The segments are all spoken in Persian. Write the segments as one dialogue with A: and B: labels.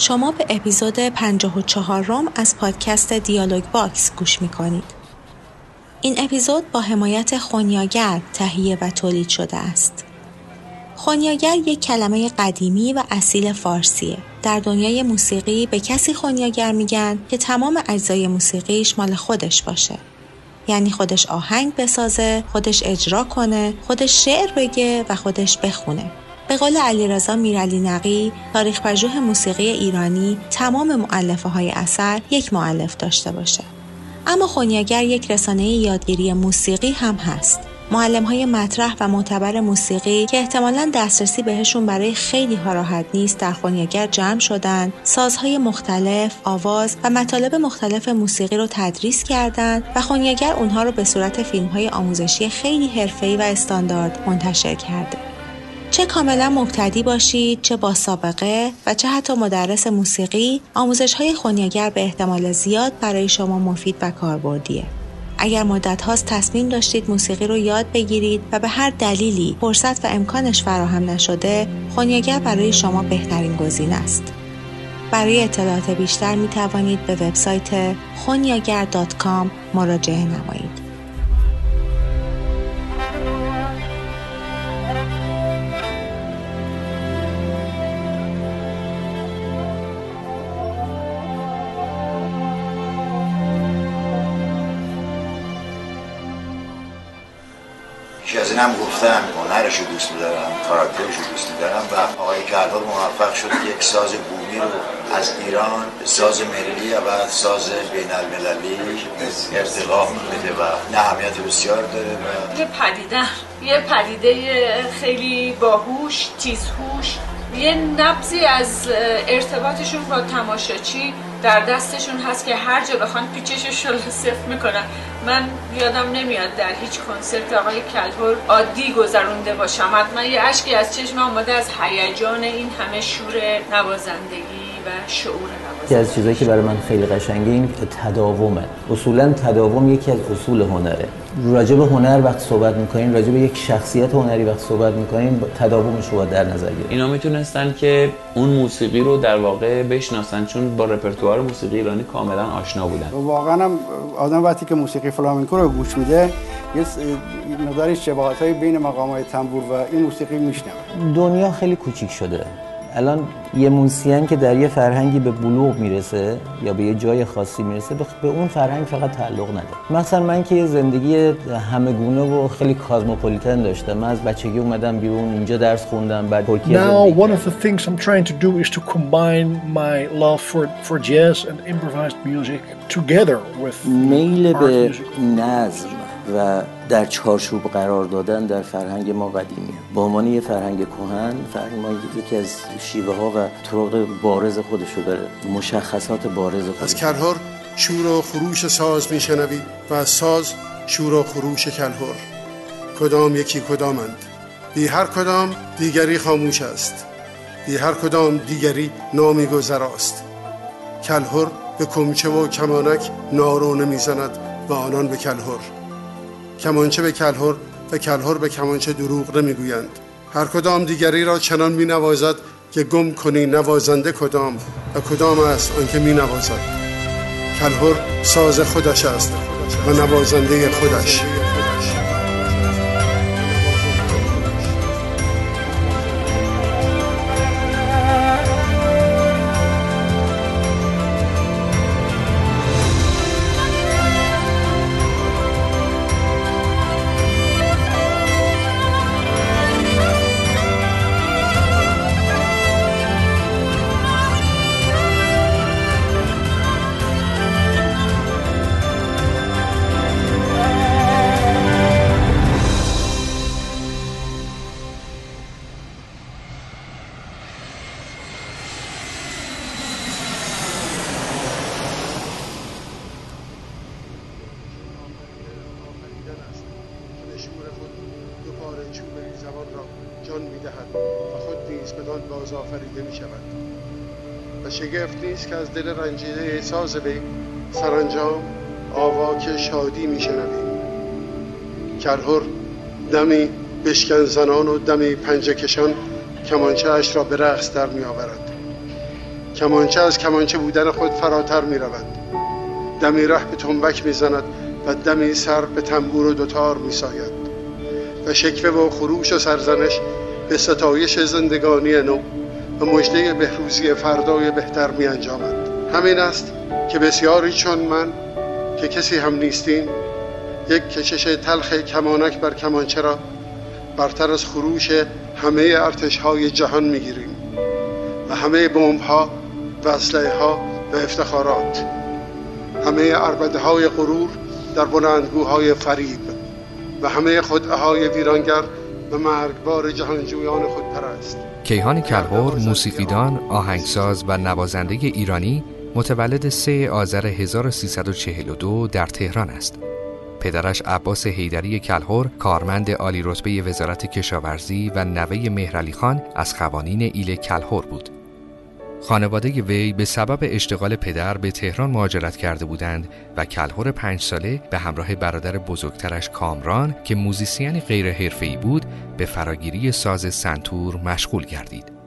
A: شما به اپیزود 54 روم از پادکست دیالوگ باکس گوش می کنید. این اپیزود با حمایت خونیاگر تهیه و تولید شده است. خونیاگر یک کلمه قدیمی و اصیل فارسیه. در دنیای موسیقی به کسی خونیاگر میگن که تمام اجزای موسیقیش مال خودش باشه. یعنی خودش آهنگ بسازه، خودش اجرا کنه، خودش شعر بگه و خودش بخونه. به قول علیرضا میرعلی نقی تاریخ پژوه موسیقی ایرانی تمام معلفه های اثر یک معلف داشته باشه اما خونیاگر یک رسانه یادگیری موسیقی هم هست معلم های مطرح و معتبر موسیقی که احتمالا دسترسی بهشون برای خیلی ها راحت نیست در خونیاگر جمع شدن سازهای مختلف، آواز و مطالب مختلف موسیقی رو تدریس کردند و خونیاگر اونها رو به صورت فیلم های آموزشی خیلی حرفه‌ای و استاندارد منتشر کرده. چه کاملا مبتدی باشید چه با سابقه و چه حتی مدرس موسیقی آموزش های خونیاگر به احتمال زیاد برای شما مفید و کاربردیه. اگر مدت هاست تصمیم داشتید موسیقی رو یاد بگیرید و به هر دلیلی فرصت و امکانش فراهم نشده خونیاگر برای شما بهترین گزینه است. برای اطلاعات بیشتر می توانید به وبسایت خونیاگر.com مراجعه نمایید.
B: اینم گفتم هنرش رو دوست میدارم کاراکترش رو دوست میدارم و آقای کلهر موفق شد یک ساز بومی رو از ایران ساز ملی و ساز بین المللی ارتقا میده و اهمیت بسیار داره و
C: یه پدیده یه پدیده خیلی باهوش تیزهوش یه نبزی از ارتباطشون با تماشاچی در دستشون هست که هر جا بخوان پیچشش رو صفر می‌کنن. من یادم نمیاد در هیچ کنسرت آقای کلهور عادی گذرونده باشم. حتما یه اشکی از چشم آمده از هیجان این همه شور نوازندگی و شعور
D: یکی از چیزایی که برای من خیلی قشنگه این تداومه. اصولا تداوم یکی از اصول هنره. راجع به هنر وقت صحبت می‌کنین راجع به یک شخصیت هنری وقت صحبت می‌کنین تداومش رو در نظر گیرید
E: اینا می‌تونستن که اون موسیقی رو در واقع بشناسن چون با رپرتوار موسیقی ایرانی کاملا آشنا بودن.
F: واقعا هم آدم وقتی که موسیقی فلامنکو رو گوش میده یه مقدار شباهت های بین مقام های تنبور و این موسیقی میشنوه.
D: دنیا خیلی کوچیک شده. الان یه موسیقین که در یه فرهنگی به بلوغ می‌رسه یا به یه جای خاصی می‌رسه به اون فرهنگ فقط تعلق نداره مثلا من که یه زندگی همگونه و خیلی کازموپولیتن داشتم من از بچگی اومدم بیرون اینجا درس خوندم بعد ترکیه
G: Now one of the things I'm trying to do is to combine my love for for jazz and improvised music together with
D: میل به. نظم و در چارچوب قرار دادن در فرهنگ ما قدیمیه. به عنوان یه فرهنگ کهن فرهنگ ما یکی از شیوه ها و طرق بارز خودش رو داره. مشخصات بارز
H: از
D: خودش
H: کلهر شور و خروش ساز میشنوی و از ساز شور و خروش کلهر. کدام یکی کدامند؟ بی هر کدام دیگری خاموش است. بی هر کدام دیگری نامی گذراست کلهر به کمچه و کمانک نارو نمی‌زند و آنان به کلهر. کمانچه به کلهر و کلهر به کمانچه دروغ نمی‌گویند. هر کدام دیگری را چنان می نوازد که گم کنی نوازنده کدام و کدام است آنکه می نوازد کلهر ساز خودش است و نوازنده خودش. ساز وی سرانجام آواک شادی می شنویم کرهر دمی بشکن زنان و دمی پنجه کشان کمانچه اش را به رقص در می آورد کمانچه از کمانچه بودن خود فراتر می رود دمی ره به تنبک می زند و دمی سر به تنبور و دوتار می ساید و شکوه و خروش و سرزنش به ستایش زندگانی نو و مجده بهروزی فردای بهتر می انجامد همین است که بسیاری چون من که کسی هم نیستیم یک کشش تلخ کمانک بر کمانچه را برتر از خروش همه ارتش های جهان می‌گیریم و همه بمب ها و اسلحه ها و افتخارات همه عربده های غرور در بلندگوهای فریب و همه خدعه های ویرانگر و مرگبار جهانجویان خود پرست
I: کیهان کلهور موسیقیدان، آهنگساز و نوازنده ایرانی متولد 3 آذر 1342 در تهران است. پدرش عباس حیدری کلهور کارمند عالی رتبه وزارت کشاورزی و نوه مهرعلی خان از خوانین ایل کلهور بود. خانواده وی به سبب اشتغال پدر به تهران مهاجرت کرده بودند و کلهور پنج ساله به همراه برادر بزرگترش کامران که موزیسین غیر حرفه‌ای بود به فراگیری ساز سنتور مشغول گردید.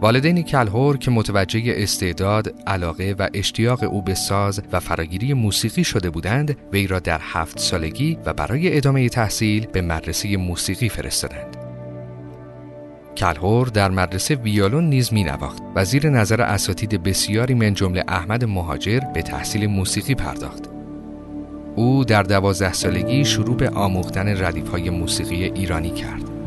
I: والدین کلهور که متوجه استعداد، علاقه و اشتیاق او به ساز و فراگیری موسیقی شده بودند، وی را در هفت سالگی و برای ادامه تحصیل به مدرسه موسیقی فرستادند. کلهور در مدرسه ویولون نیز می نواخت و زیر نظر اساتید بسیاری من جمله احمد مهاجر به تحصیل موسیقی پرداخت. او در دوازده سالگی شروع به آموختن ردیف های موسیقی ایرانی کرد.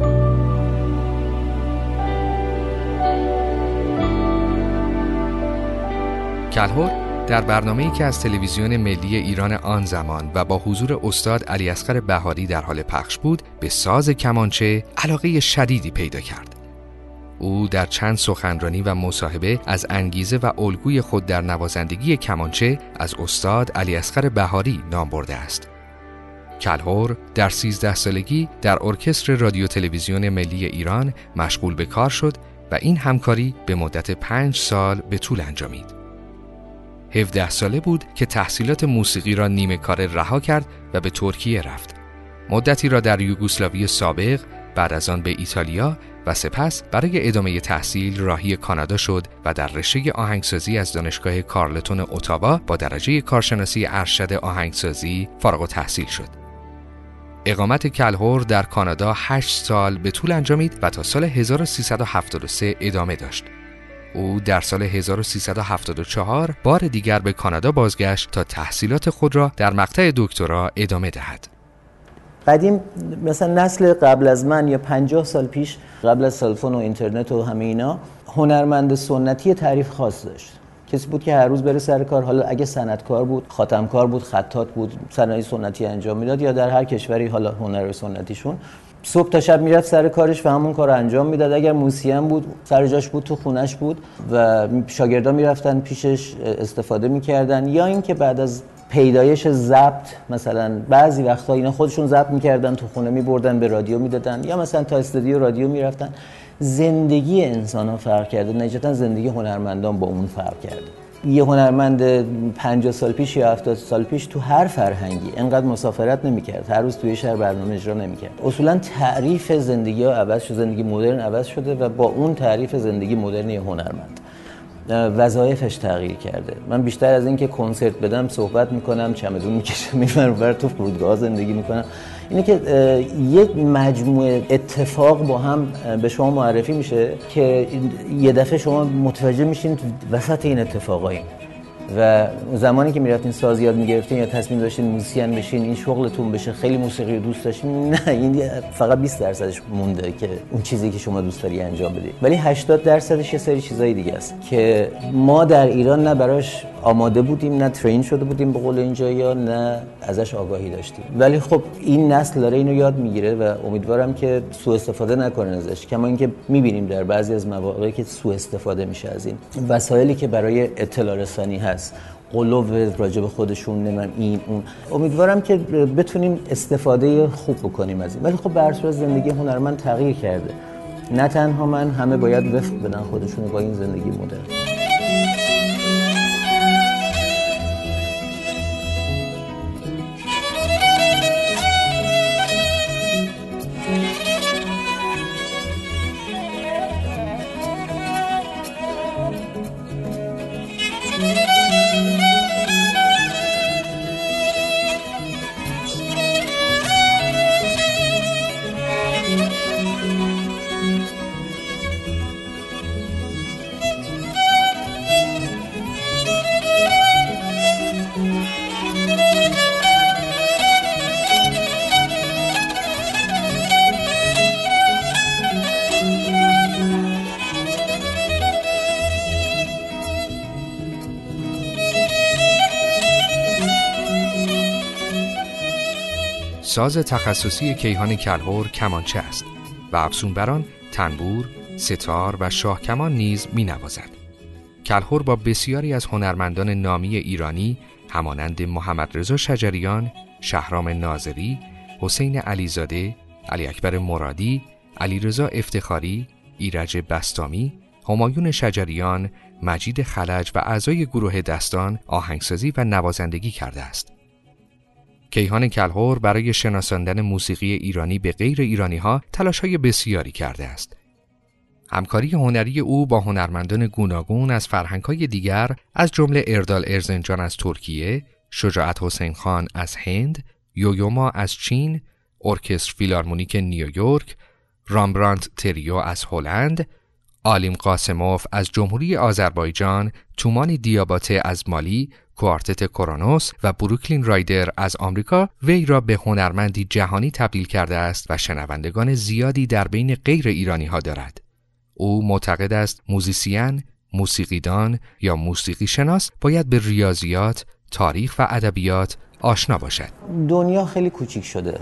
I: کلهور در برنامه‌ای که از تلویزیون ملی ایران آن زمان و با حضور استاد علی اصغر بهاری در حال پخش بود به ساز کمانچه علاقه شدیدی پیدا کرد او در چند سخنرانی و مصاحبه از انگیزه و الگوی خود در نوازندگی کمانچه از استاد علی اصغر بهاری نام برده است کلهور در 13 سالگی در ارکستر رادیو تلویزیون ملی ایران مشغول به کار شد و این همکاری به مدت پنج سال به طول انجامید. 17 ساله بود که تحصیلات موسیقی را نیمه کار رها کرد و به ترکیه رفت. مدتی را در یوگسلاوی سابق بعد از آن به ایتالیا و سپس برای ادامه تحصیل راهی کانادا شد و در رشته آهنگسازی از دانشگاه کارلتون اتاوا با درجه کارشناسی ارشد آهنگسازی فارغ تحصیل شد. اقامت کلهور در کانادا 8 سال به طول انجامید و تا سال 1373 ادامه داشت. او در سال 1374 بار دیگر به کانادا بازگشت تا تحصیلات خود را در مقطع دکترا ادامه دهد.
D: قدیم مثلا نسل قبل از من یا 50 سال پیش قبل از cell phone و اینترنت و همه اینا هنرمند سنتی تعریف خاص داشت کسی بود که هر روز بره سر کار حالا اگه صنعتکار بود خاتمکار بود خطاط بود صنایع سنتی انجام می‌داد یا در هر کشوری حالا هنر سنتیشون صبح تا شب می‌رفت سر کارش و همون کار انجام می‌داد. اگر موسیقی بود سر جاش بود تو خونش بود و شاگردان می‌رفتن پیشش استفاده می‌کردن. یا اینکه بعد از پیدایش ضبط مثلا بعضی وقتا اینا خودشون ضبط می‌کردن تو خونه میبردن به رادیو می‌دادن. یا مثلا تا استودیو رادیو می‌رفتن. زندگی انسان ها فرق کرده نجاتا زندگی هنرمندان با اون فرق کرده یه هنرمند 50 سال پیش یا 70 سال پیش تو هر فرهنگی انقدر مسافرت نمی‌کرد. هر روز توی شهر برنامه اجرا نمی‌کرد. اصولا تعریف زندگی ها عوض شده زندگی مدرن عوض شده و با اون تعریف زندگی مدرن هنرمند. وظایفش تغییر کرده. من بیشتر از اینکه کنسرت بدم صحبت می‌کنم چمدون می‌کشم میرم بر تو فرودگاه زندگی می‌کنم. اینه که یک مجموعه اتفاق با هم به شما معرفی میشه که یه دفعه شما متوجه میشین وسط این اتفاقایی. و زمانی که می‌رفتین ساز یاد می‌گرفتین یا تصمیم داشتین موسیقین بشین این شغلتون بشه خیلی موسیقی رو دوست داشتین نه این فقط 20 درصدش مونده که اون چیزی که شما دوست داری انجام بدی. ولی 80 درصدش یه سری چیزای دیگه است که ما در ایران نه براش آماده بودیم نه ترین شده بودیم به قول اینجا یا نه ازش آگاهی داشتیم. ولی خب این نسل داره اینو یاد می‌گیره و امیدوارم که سوء استفاده نکنه ازش کما اینکه می‌بینیم در بعضی از مواقع که سوء استفاده میشه از این. وسایلی که برای اطلاع رسانی هست. قلوب راجع به خودشون نمیم این اون. امیدوارم که بتونیم استفاده خوب بکنیم از این. ولی خب به زندگی هنرمند تغییر کرده. نه تنها من همه باید وفق بدن خودشون با این زندگی مدرن.
I: ساز تخصصی کیهان کلهور کمانچه است و افسون بران تنبور، ستار و شاهکمان نیز می نوازد. کلهور با بسیاری از هنرمندان نامی ایرانی همانند محمد رضا شجریان، شهرام ناظری، حسین علیزاده، علی اکبر مرادی، علی رضا افتخاری، ایرج بستامی، همایون شجریان، مجید خلج و اعضای گروه دستان آهنگسازی و نوازندگی کرده است. کیهان کلهور برای شناساندن موسیقی ایرانی به غیر ایرانی ها تلاش های بسیاری کرده است. همکاری هنری او با هنرمندان گوناگون از فرهنگ های دیگر از جمله اردال ارزنجان از ترکیه، شجاعت حسین خان از هند، یویوما از چین، ارکستر فیلارمونیک نیویورک، رامبرانت تریو از هلند، آلیم قاسموف از جمهوری آذربایجان، تومانی دیاباته از مالی، کوارتت کرونوس و بروکلین رایدر از آمریکا وی را به هنرمندی جهانی تبدیل کرده است و شنوندگان زیادی در بین غیر ایرانی ها دارد. او معتقد است موزیسین، موسیقیدان یا موسیقی شناس باید به ریاضیات، تاریخ و ادبیات آشنا باشد.
D: دنیا خیلی کوچیک شده.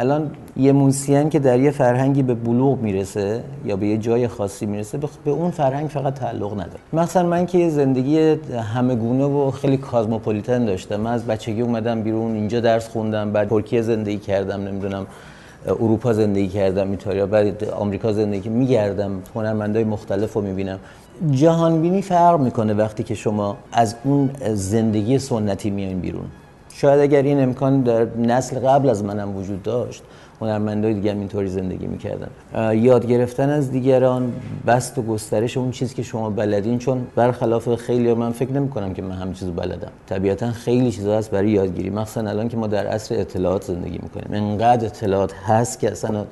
D: الان یه موسیقین که در یه فرهنگی به بلوغ می‌رسه یا به یه جای خاصی می‌رسه به اون فرهنگ فقط تعلق نداره. مثلا من که یه زندگی همه گونه و خیلی کازموپولیتن داشتم. من از بچگی اومدم بیرون اینجا درس خوندم بعد ترکیه زندگی کردم نمی‌دونم اروپا زندگی کردم ایتالیا بعد آمریکا زندگی میگردم هنرمندای مختلف رو می‌بینم. جهانبینی فرق می‌کنه وقتی که شما از اون زندگی سنتی میاین بیرون. شاید اگر این امکان در نسل قبل از منم وجود داشت هنرمندای دیگه اینطوری زندگی می‌کردن. یاد گرفتن از دیگران بست و گسترش اون چیزی که شما بلدین چون برخلاف خیلی من فکر نمی کنم که من همه چیزو بلدم. طبیعتا خیلی چیزا هست برای یادگیری. مخصوصا الان که ما در عصر اطلاعات زندگی می‌کنیم. انقدر اطلاعات هست که اصلا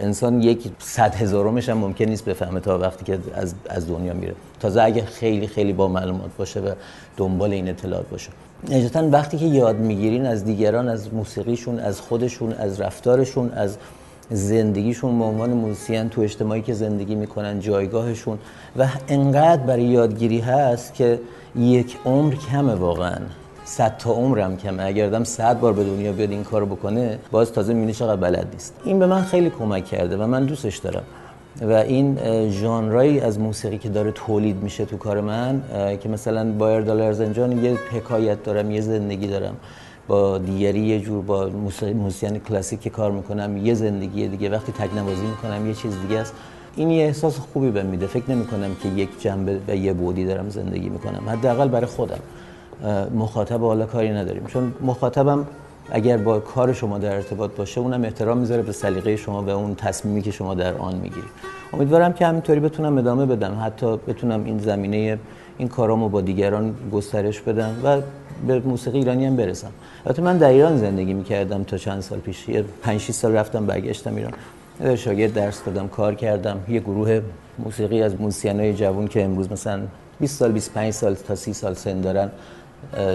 D: انسان یک صد هزارمش هم ممکن نیست بفهمه تا وقتی که از, از دنیا میره. تازه اگه خیلی خیلی با معلومات باشه و دنبال این اطلاعات باشه. نجاتا وقتی که یاد می‌گیرین از دیگران از موسیقیشون از خودشون از رفتارشون از زندگیشون به عنوان موسیقین تو اجتماعی که زندگی می‌کنن جایگاهشون و انقدر برای یادگیری هست که یک عمر کمه واقعا. صد تا عمرم کمه. اگر دم صد بار به دنیا بیاد این کارو بکنه باز تازه می‌بینی چقدر بلد نیست. این به من خیلی کمک کرده و من دوستش دارم. و این ژانرایی از موسیقی که داره تولید میشه تو کار من که مثلا بایر دلار زنجان یه حکایت دارم یه زندگی دارم. با دیگری یه جور با موسیقی کلاسیک که کار می‌کنم یه زندگی دیگه. وقتی تک نوازی می‌کنم یه چیز دیگه است. این یه احساس خوبی بهم میده. فکر نمی کنم که یک جنبه و یه بودی دارم زندگی می‌کنم. حداقل برای خودم. مخاطب حالا کاری نداریم. چون مخاطبم اگر با کار شما در ارتباط باشه اونم احترام می‌ذاره به سلیقه شما و اون تصمیمی که شما در آن می‌گیری امیدوارم که همینطوری بتونم ادامه بدم. حتی بتونم این زمینه این کارامو با دیگران گسترش بدم و به موسیقی ایرانی هم برسم. البته من در ایران زندگی می‌کردم تا چند سال پیش. یه 5 سال رفتم برگشتم ایران. شاگرد درس دادم کار کردم. یه گروه موسیقی از موسیقیای جوون که امروز مثلا 20 سال 25 سال تا 30 سال سن دارن.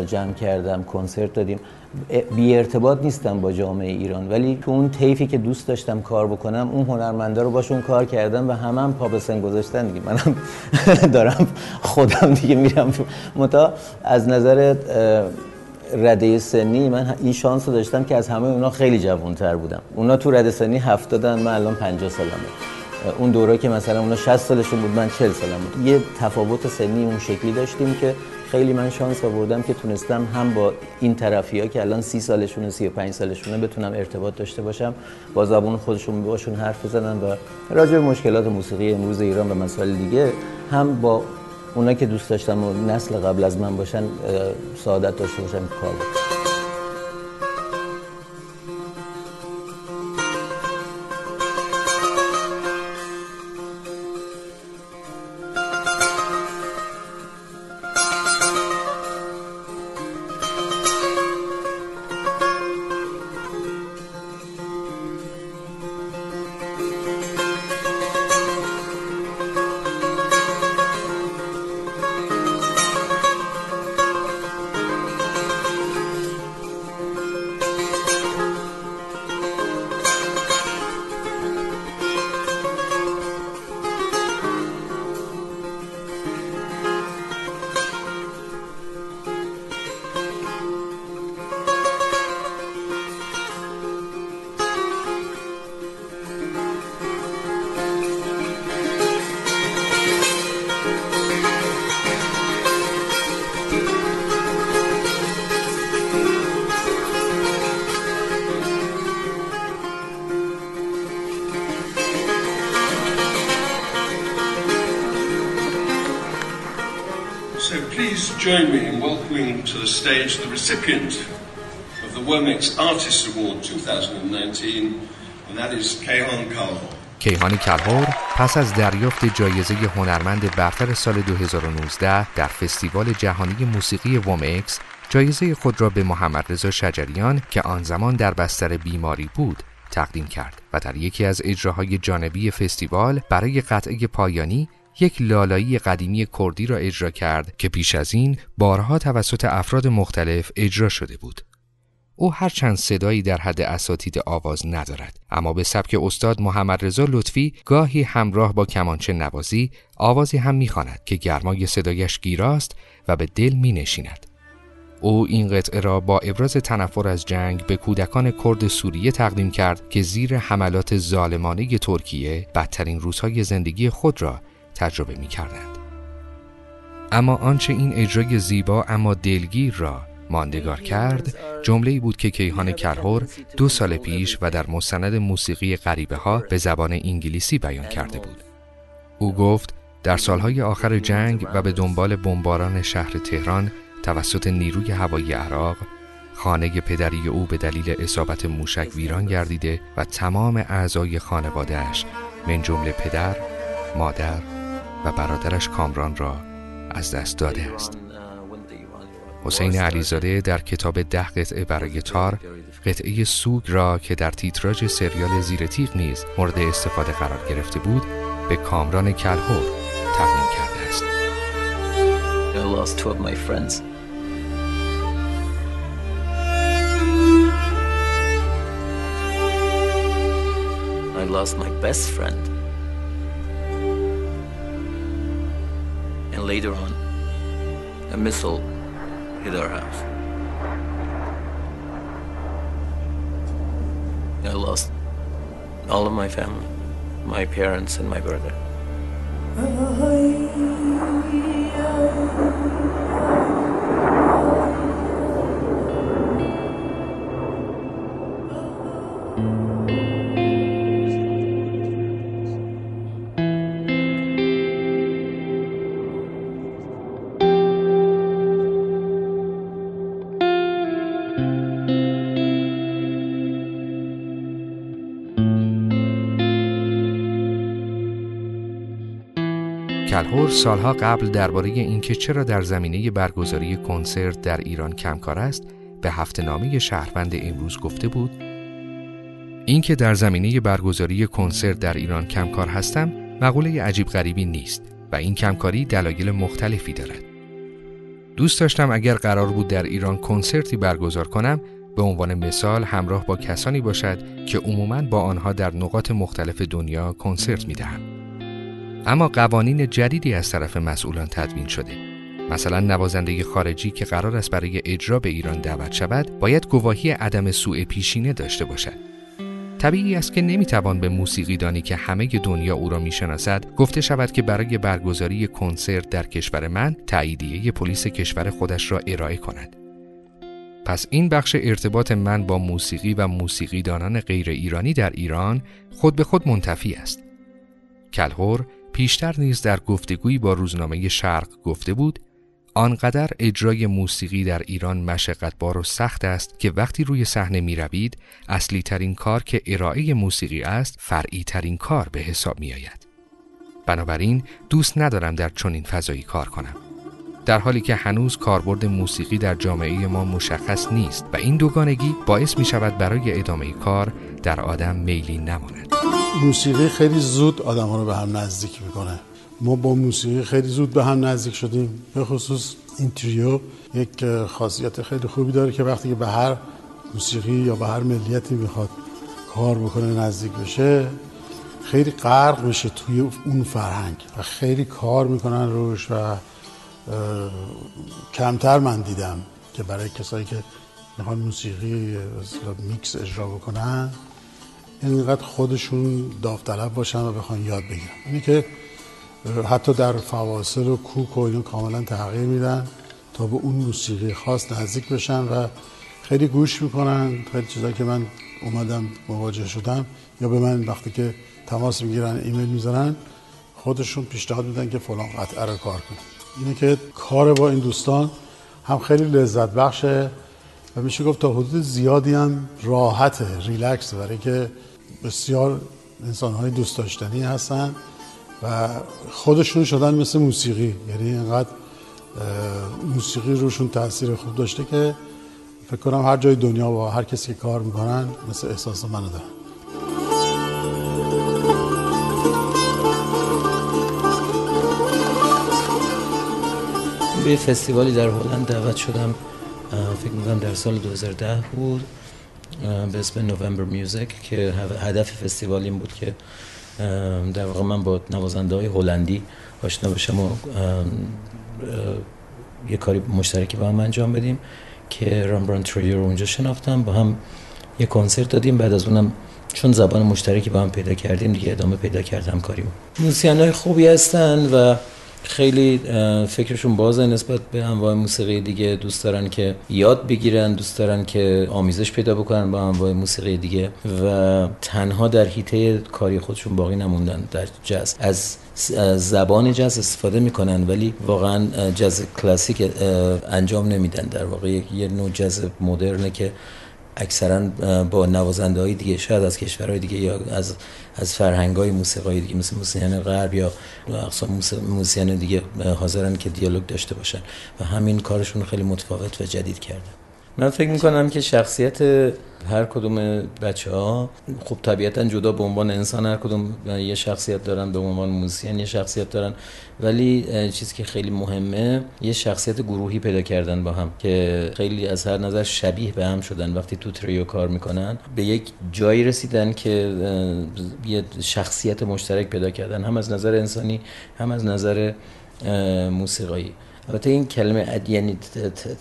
D: جمع کردم کنسرت دادیم. بی ارتباط نیستم با جامعه ایران ولی تو اون طیفی که دوست داشتم کار بکنم اون هنرمندا رو باشون کار کردم و همه هم پا به گذاشتن دیگه. منم دارم خودم دیگه میرم. متا از نظر رده سنی من این شانس رو داشتم که از همه اونا خیلی جوانتر بودم. اونا تو رده سنی هفتادن من الان 50 سالمه. اون دوره که مثلا اونا 60 سالشون بود من 40 سالم بود. یه تفاوت سنی اون شکلی داشتیم که خیلی من شانس آوردم که تونستم هم با این طرفی ها که الان سی سالشونه سی و پنج سالشونه بتونم ارتباط داشته باشم با زبون خودشون باشون حرف بزنم و راجع به مشکلات موسیقی امروز ایران و مسائل دیگه هم با اونا که دوست داشتم و نسل قبل از من باشن سعادت داشته باشم. کار
J: recipient of the Womex Artist Award 2019, and that is Kehan Kalho.
I: کیهان کلهور پس از دریافت جایزه هنرمند برتر سال 2019 در فستیوال جهانی موسیقی وومکس جایزه خود را به محمد رضا شجریان که آن زمان در بستر بیماری بود تقدیم کرد و در یکی از اجراهای جانبی فستیوال برای قطعه پایانی یک لالایی قدیمی کردی را اجرا کرد که پیش از این بارها توسط افراد مختلف اجرا شده بود. او هرچند صدایی در حد اساتید آواز ندارد اما به سبک استاد محمد رضا لطفی گاهی همراه با کمانچه نوازی آوازی هم می‌خواند که گرمای صدایش گیراست و به دل می نشیند. او این قطعه را با ابراز تنفر از جنگ به کودکان کرد سوریه تقدیم کرد که زیر حملات ظالمانه ترکیه بدترین روزهای زندگی خود را تجربه می کردند. اما آنچه این اجرای زیبا اما دلگیر را ماندگار کرد جمله بود که کیهان کرهور دو سال پیش و در مستند موسیقی غریبه ها به زبان انگلیسی بیان کرده بود او گفت در سالهای آخر جنگ و به دنبال بمباران شهر تهران توسط نیروی هوایی عراق خانه پدری او به دلیل اصابت موشک ویران گردیده و تمام اعضای خانوادهش من جمله پدر، مادر و برادرش کامران را از دست داده است. حسین علیزاده در کتاب ده قطعه برای تار قطعه سوگ را که در تیتراژ سریال زیر تیغ نیز مورد استفاده قرار گرفته بود به کامران کلهور تقدیم کرده است.
D: I lost my best friend. And later on, a missile hit our house. I lost all of my family, my parents and my brother.
I: کلهور سالها قبل درباره اینکه چرا در زمینه برگزاری کنسرت در ایران کمکار است به هفته نامه شهروند امروز گفته بود اینکه در زمینه برگزاری کنسرت در ایران کمکار هستم مقوله عجیب غریبی نیست و این کمکاری دلایل مختلفی دارد. دوست داشتم اگر قرار بود در ایران کنسرتی برگزار کنم به عنوان مثال همراه با کسانی باشد که عموماً با آنها در نقاط مختلف دنیا کنسرت می اما قوانین جدیدی از طرف مسئولان تدوین شده. مثلا نوازنده خارجی که قرار است برای اجرا به ایران دعوت شود باید گواهی عدم سوء پیشینه داشته باشد. طبیعی است که نمی‌توان به موسیقیدانی که همه دنیا او را می‌شناسد گفته شود که برای برگزاری کنسرت در کشور من تاییدیه پلیس کشور خودش را ارائه کند. پس این بخش ارتباط من با موسیقی و موسیقیدانان غیر ایرانی در ایران خود به خود منتفی است. کلهور پیشتر نیز در گفتگویی با روزنامه شرق گفته بود آنقدر اجرای موسیقی در ایران مشقتبار و سخت است که وقتی روی صحنه می روید اصلی ترین کار که ارائه موسیقی است فرعی ترین کار به حساب می آید. بنابراین دوست ندارم در چنین فضایی کار کنم. در حالی که هنوز کاربرد موسیقی در جامعه ما مشخص نیست و این دوگانگی باعث می شود برای ادامه کار در آدم میلی نماند.
K: موسیقی خیلی زود آدم ها رو به هم نزدیک می‌کنه ما با موسیقی خیلی زود به هم نزدیک شدیم به خصوص این تریو یک خاصیت خیلی خوبی داره که وقتی که به هر موسیقی یا به هر ملیتی می‌خواد کار بکنه نزدیک بشه خیلی غرق میشه توی اون فرهنگ و خیلی کار می‌کنن روش و کمتر من دیدم که برای کسایی که می‌خوان موسیقی میکس اجرا بکنن اینقدر خودشون داوطلب باشن و بخوان یاد بگیرن. اینی که حتی در فواصل و کوک و اینو کاملا تغییر میدن تا به اون موسیقی خاص نزدیک بشن و خیلی گوش می‌کنن. خیلی چیزایی که من اومدم مواجه شدم یا به من وقتی که تماس می‌گیرن ایمیل می‌زنن خودشون پیشنهاد میدن که فلان قطعه رو کار کن اینه که کار با این دوستان هم خیلی لذت بخشه و میشه گفت تا حدود زیادی هم راحته ریلکس برای که بسیار انسان های دوست داشتنی هستن و خودشون شدن مثل موسیقی. یعنی اینقدر موسیقی روشون تاثیر خوب داشته که فکر کنم هر جای دنیا با هر کسی که کار می‌کنن مثل احساس منو دارن.
D: به فستیوالی در هلند دعوت شدم فکر می‌کنم در سال 2010 بود به اسم نوامبر میوزیک که هدف فستیوال این بود که در واقع من با نوازنده های هلندی آشنا بشم و یه کاری مشترکی با هم انجام بدیم که رامبران تریو رو اونجا شناختم. با هم یه کنسرت دادیم. بعد از اونم چون زبان مشترکی با هم پیدا کردیم دیگه ادامه پیدا کردم کاریم موسیقی های خوبی هستن و خیلی فکرشون بازه نسبت به انواع موسیقی دیگه. دوست دارن که یاد بگیرن دوست دارن که آمیزش پیدا بکنن با انواع موسیقی دیگه. و تنها در حیطه کاری خودشون باقی نموندن در جاز. از زبان جاز استفاده می‌کنن ولی واقعا جاز کلاسیک انجام نمیدن. در واقع یه نوع جاز مدرنه که اکثرا با نوازنده های دیگه شاید از کشورهای دیگه یا از از فرهنگ های موسیقی دیگه مثل موسیقیان غرب یا اقسام موسیقیان دیگه حاضرن که دیالوگ داشته باشن. و همین کارشون خیلی متفاوت و جدید کرده. من فکر می‌کنم که شخصیت هر کدوم بچه ها خب طبیعتا جدا به عنوان انسان هر کدوم یه شخصیت دارن به عنوان موسیقین یه شخصیت دارن. ولی چیزی که خیلی مهمه یه شخصیت گروهی پیدا کردن با هم که خیلی از هر نظر شبیه به هم شدن وقتی تو تریو کار می‌کنن. به یک جایی رسیدن که یه شخصیت مشترک پیدا کردن هم از نظر انسانی هم از نظر موسیقایی. البته این کلمه یعنی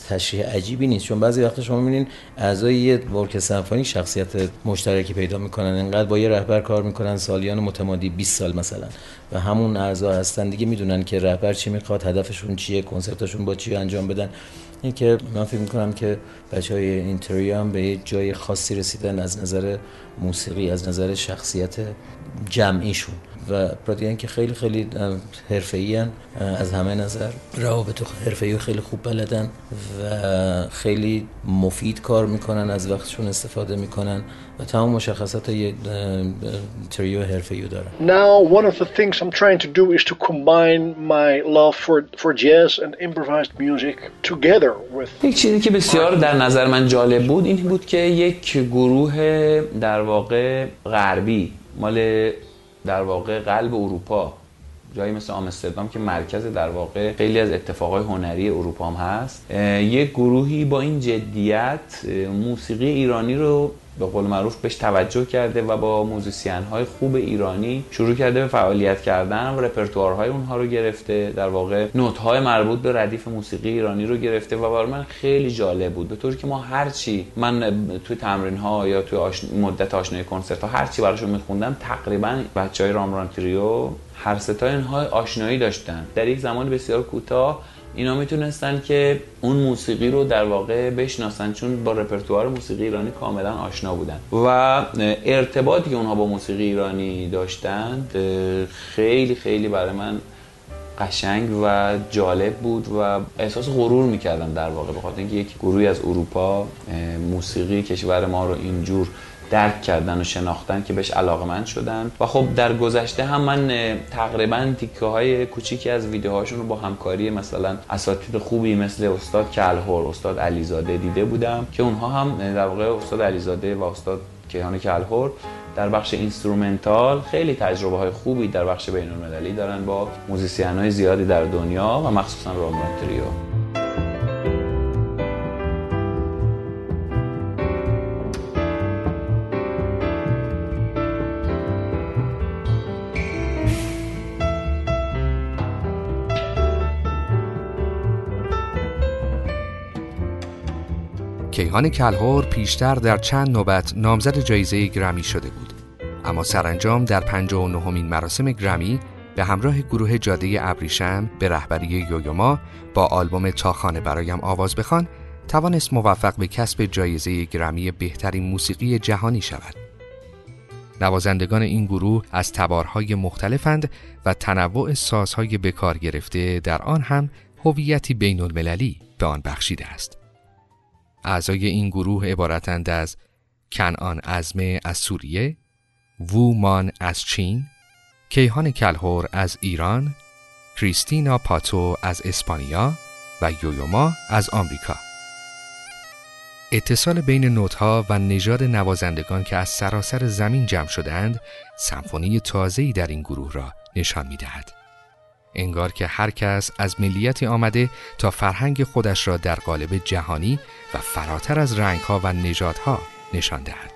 D: تشریح عجیبی نیست چون بعضی وقتا شما می‌بینین اعضای یه ورک سمفونی شخصیت مشترکی پیدا می‌کنن انقدر با یه رهبر کار می‌کنن سالیان متمادی 20 سال مثلا. و همون اعضا هستن دیگه می‌دونن که رهبر چی می‌خواد هدفشون چیه کنسرتشون با چی انجام بدن. این که من فکر می‌کنم که بچه های هم به یه جای خاصی رسیدن از نظر موسیقی از نظر شخصیت جمعیشون. و پرادیان که خیلی خیلی حرفه‌ای از همه نظر. روابط حرفه‌ای خیلی خوب بلدن و خیلی مفید کار می‌کنن از وقتشون استفاده می‌کنن و تمام مشخصات یه تریو حرفه‌ای دارن.
G: Now one of the things I'm trying to do is to combine my love for for jazz and improvised music together with
E: یک چیزی که بسیار در نظر من جالب بود این بود که یک گروه در واقع غربی مال در واقع قلب اروپا. جایی مثل آمستردام که مرکز در واقع خیلی از اتفاقای هنری اروپا هم هست. یک گروهی با این جدیت موسیقی ایرانی رو به قول معروف بهش توجه کرده و با موزیسین های خوب ایرانی شروع کرده به فعالیت کردن و رپرتوارهای اونها رو گرفته. در واقع نوت های مربوط به ردیف موسیقی ایرانی رو گرفته و برای من خیلی جالب بود. به طوری که ما هرچی من توی تمرین ها یا توی مدت آشنایی کنسرت ها هرچی براشون میخوندم تقریبا بچه های رامران تریو هر ستا اینها آشنایی داشتن. در یک زمان بسیار کوتاه اینا می‌تونستن که اون موسیقی رو در واقع بشناسن چون با رپرتوار موسیقی ایرانی کاملا آشنا بودن. و ارتباطی که اونها با موسیقی ایرانی داشتند خیلی خیلی برای من قشنگ و جالب بود و احساس غرور می‌کردم در واقع به خاطر اینکه یک گروهی از اروپا موسیقی کشور ما رو اینجور درک کردن و شناختن که بهش علاقه‌مند شدن. و خب در گذشته هم من تقریبا تیکه های کوچیکی از ویدیوهاشون رو با همکاری مثلا اساتید خوبی مثل استاد کلهور استاد علیزاده دیده بودم که اونها هم در واقع استاد علیزاده و استاد کیهان کلهور در بخش instrumental خیلی تجربه های خوبی در بخش بین المللی دارن با موزیسین های زیادی در دنیا و مخصوصا رامبرانت تریو.
I: کیهان کلهور پیشتر در چند نوبت نامزد جایزه گرمی شده بود اما سرانجام در 59 همین مراسم گرمی به همراه گروه جاده ابریشم به رهبری یویوما با آلبوم تاخانه برایم آواز بخوان توانست موفق به کسب جایزه گرمی بهترین موسیقی جهانی شود. نوازندگان این گروه از تبارهای مختلفند و تنوع سازهای بکار گرفته در آن هم هویتی بین المللی به آن بخشیده است. اعضای این گروه عبارتند از کنعان ازمه از سوریه، وومان از چین، کیهان کلهور از ایران، کریستینا پاتو از اسپانیا و یویوما از آمریکا. اتصال بین نوتها و نژاد نوازندگان که از سراسر زمین جمع شدهاند سمفونی تازه‌ای در این گروه را نشان می‌دهد. انگار که هر کس از ملیتی آمده تا فرهنگ خودش را در قالب جهانی و فراتر از رنگها و نژادها نشان دهد.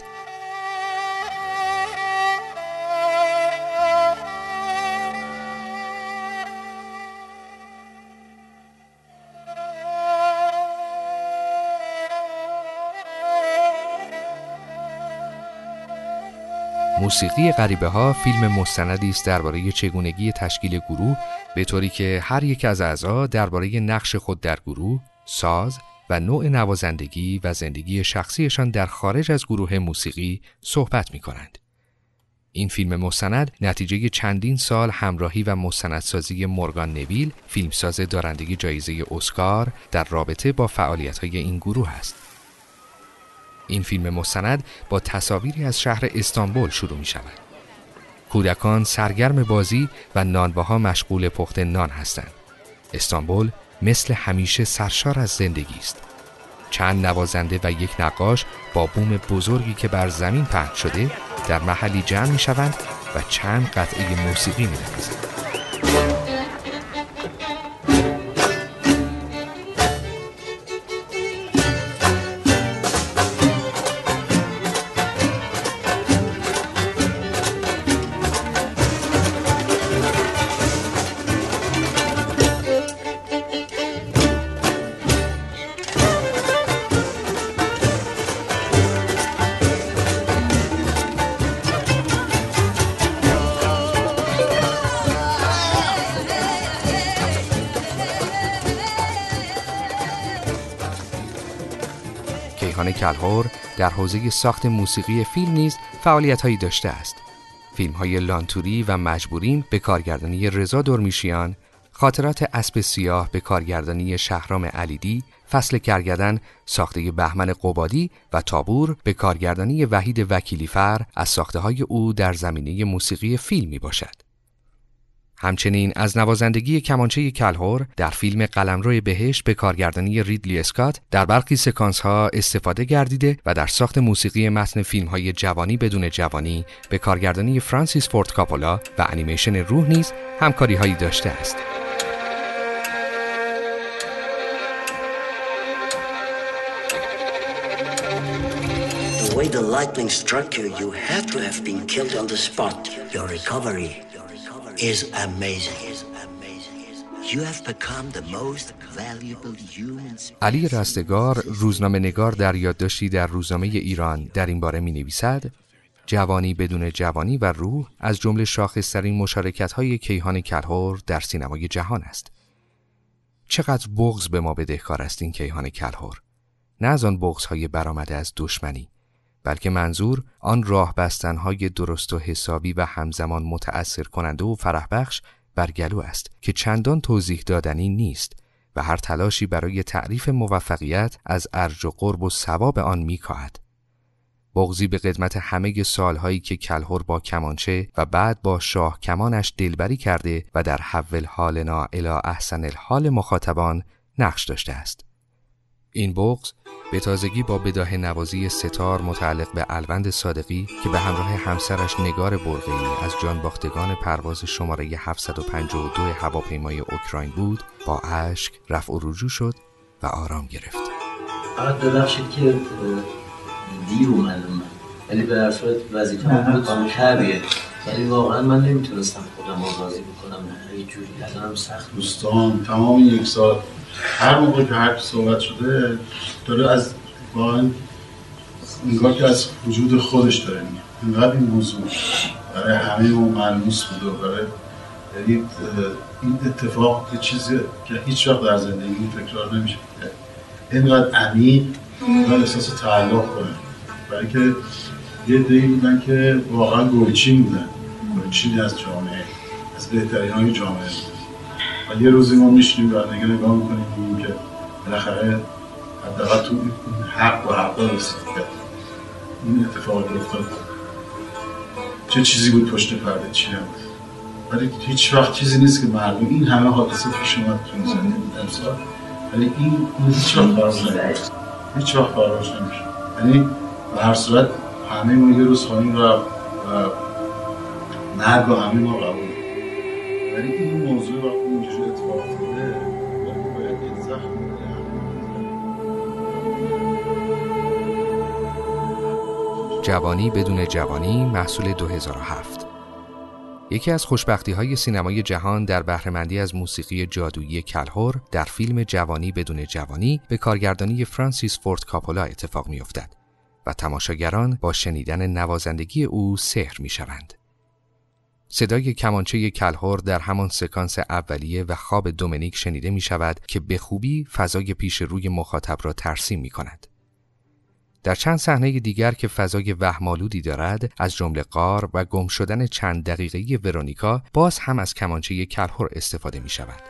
I: موسیقی غریبه ها فیلم مستندی است درباره چگونگی تشکیل گروه به طوری که هر یک از اعضا درباره نقش خود در گروه، ساز و نوع نوازندگی و زندگی شخصیشان در خارج از گروه موسیقی صحبت می کنند. این فیلم مستند نتیجه چندین سال همراهی و مستندسازی مورگان نویل فیلمساز دارنده جایزه اسکار در رابطه با فعالیت‌های این گروه است. این فیلم مستند با تصاویری از شهر استانبول شروع می شود. کودکان سرگرم بازی و نانواها مشغول پخت نان هستند. استانبول مثل همیشه سرشار از زندگی است. چند نوازنده و یک نقاش با بوم بزرگی که بر زمین پهن شده در محلی جمع می شوند و چند قطعه موسیقی می کلهور در حوزه ساخت موسیقی فیلم نیز فعالیت‌هایی داشته است. فیلم‌های لانتوری و مجبوریم به کارگردانی رضا درمیشیان، خاطرات اسب سیاه به کارگردانی شهرام علیدی، فصل کرگدن ساخته بهمن قبادی و تابور به کارگردانی وحید وکیلیفر از ساخته های او در زمینه موسیقی فیلم می باشد. همچنین از نوازندگی کمانچه کلهور در فیلم قلمرو بهشت به کارگردانی ریدلی اسکات در برخی سکانس ها استفاده گردیده و در ساخت موسیقی متن فیلم های جوانی بدون جوانی به کارگردانی فرانسیس فورد کاپولا و انیمیشن روح نیز همکاری هایی داشته است. The way the lightning struck you, you had to have been killed on the spot. Your recovery is amazing. You have become the most valuable human علی رستگار روزنامه نگار در یادداشتی در روزنامه ایران در این باره می نویسد جوانی بدون جوانی و روح از جمله شاخصترین مشارکت های کیهان کلهور در سینمای جهان است. چقدر بغز به ما بدهکار است این کیهان کلهور. نه از آن بغز های برآمده از دشمنی بلکه منظور آن راه بستنهای درست و حسابی و همزمان متأثر کننده و فرح بخش بر است که چندان توضیح دادنی نیست و هر تلاشی برای تعریف موفقیت از ارج و قرب و ثواب آن میکاهد. بغزی به قدمت همه سالهایی که کلهور با کمانچه و بعد با شاه کمانش دلبری کرده و در حول حالنا الی احسن الحال مخاطبان نقش داشته است. این بغز به تازگی با بداه نوازی ستار متعلق به الوند صادقی که به همراه همسرش نگار برقی از جان باختگان پرواز شماره 752 هواپیمای اوکراین بود با اشک رفع و رجوع شد و آرام گرفت.
D: فقط ببخشید که دیر اومدم. ولی به صورت وظیفه کردیه. ولی واقعا من نمی‌تونستم خودم رو راضی بکنم. یه جوری الانم سخت.
K: دوستان تمام یک سال هر موقع که هر صحبت شده داره از واقعا انگار که از وجود خودش داره میگه. اینقدر این موضوع برای همه ما ملموس بوده برای یعنی این اتفاق یه چیزی که هیچ وقت در زندگی تکرار نمیشه. اینقدر عمیق و احساس تعلق کنه برای که یه دی بودن که واقعا گلچین بودن. گلچین از جامعه از بهترین های جامعه و یه روزی ما میشنیم و نگه نگاه می‌کنیم که بالاخره حداقل تو حق و حق رسید که این افتاد. چه چیزی بود پشت پرده؟ چی نبود؟ ولی هیچ وقت چیزی نیست که مردم این همه حادثه پیش اومد تو زندگی امسال. ولی این هیچ وقت فراموش نمیشه هیچ وقت فراموش نمیشه یعنی به هر صورت همه ما یه روز خواهیم رفت و مرگ و همه ما قبول. ولی این موضوع وقتی اینجوری اتفاق افتاده
I: جوانی بدون جوانی محصول 2007 یکی از خوشبختی های سینمای جهان در بهرهمندی از موسیقی جادویی کلهور در فیلم جوانی بدون جوانی به کارگردانی فرانسیس فورد کاپولا اتفاق می افتد تماشاگران با شنیدن نوازندگی او سحر می شوند. صدای کمانچه کلهور در همان سکانس اولیه و خواب دومینیک شنیده می شود که به خوبی فضای پیش روی مخاطب را ترسیم می کند. در چند صحنه دیگر که فضای وهمالودی دارد از جمله قار و گم شدن چند دقیقه ورونیکا باز هم از کمانچه کلهور استفاده می شود.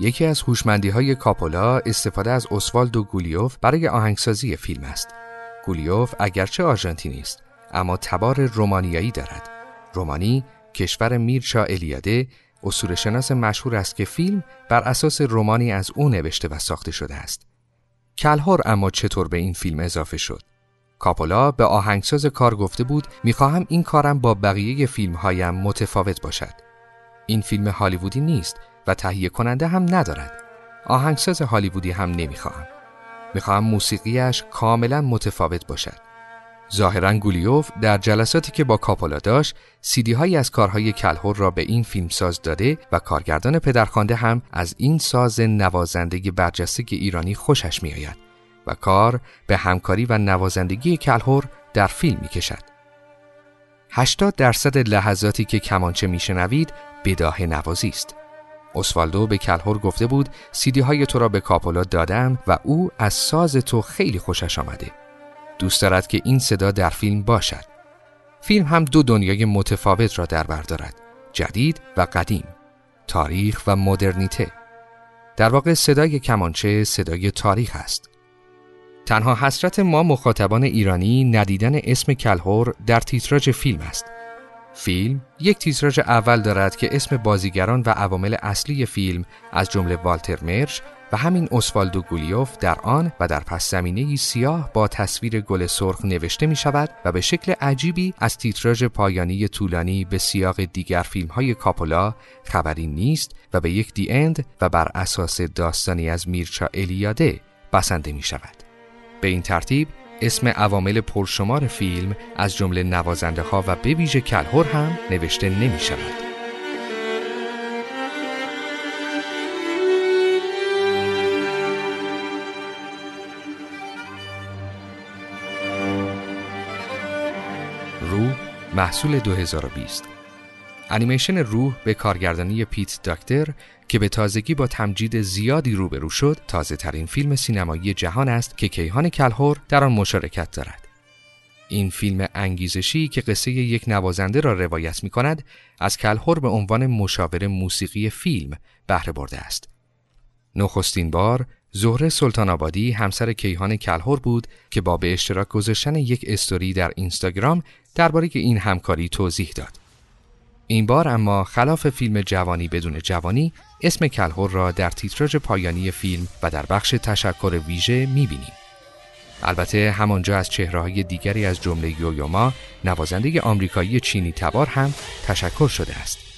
I: یکی از هوشمندی های کاپولا استفاده از اسوالدو گولیوف برای آهنگسازی فیلم است. گولیوف اگرچه آرژانتینی است اما تبار رومانیایی دارد. رومانی کشور میرچا الیاده شناس مشهور است که فیلم بر اساس رومانی از او نوشته و ساخته شده است. کلهور اما چطور به این فیلم اضافه شد؟ کاپولا به آهنگساز کار گفته بود می‌خواهم این کارم با بقیه فیلم هایم متفاوت باشد. این فیلم هالیوودی نیست و تهیه کننده هم ندارد. آهنگساز هالیوودی هم نمی‌خواهم. می‌خواهم موسیقیش کاملا متفاوت باشد. ظاهرا گولیوف در جلساتی که با کاپولا داشت سیدی هایی از کارهای کلهور را به این فیلمساز داده و کارگردان پدرخوانده هم از این ساز نوازندگی برجسته ایرانی خوشش میآید و کار به همکاری و نوازندگی کلهور در فیلم می کشد. 80 درصد لحظاتی که کمانچه میشنوید بداه نوازی است. اسوالدو به کلهور گفته بود سیدی های تو را به کاپولا دادم و او از ساز تو خیلی خوشش آمده. دوست دارد که این صدا در فیلم باشد. فیلم هم دو دنیای متفاوت را در بر دارد. جدید و قدیم. تاریخ و مدرنیته. در واقع صدای کمانچه صدای تاریخ است. تنها حسرت ما مخاطبان ایرانی ندیدن اسم کلهور در تیتراژ فیلم است. فیلم یک تیتراژ اول دارد که اسم بازیگران و عوامل اصلی فیلم از جمله والتر مرش و همین اسوالدو گولیوف در آن و در پس زمینه سیاه با تصویر گل سرخ نوشته می شود و به شکل عجیبی از تیتراژ پایانی طولانی به سیاق دیگر فیلم های کاپولا خبری نیست و به یک دی اند و بر اساس داستانی از میرچا الیاده بسنده می شود. به این ترتیب اسم عوامل پرشمار فیلم از جمله نوازنده ها و به ویژه کلهور هم نوشته نمی شود. روح محصول 2020 انیمیشن روح به کارگردانی پیت داکتر که به تازگی با تمجید زیادی روبرو شد تازه ترین فیلم سینمایی جهان است که کیهان کلهور در آن مشارکت دارد. این فیلم انگیزشی که قصه یک نوازنده را روایت می کند از کلهور به عنوان مشاور موسیقی فیلم بهره برده است. نخستین بار زهره سلطان آبادی همسر کیهان کلهور بود که با به اشتراک گذاشتن یک استوری در اینستاگرام درباره این همکاری توضیح داد. این بار اما خلاف فیلم جوانی بدون جوانی اسم کلهور را در تیتراژ پایانی فیلم و در بخش تشکر ویژه می‌بینیم. البته همانجا از چهرههای دیگری از جمله یویوما نوازنده آمریکایی چینی تبار هم تشکر شده است.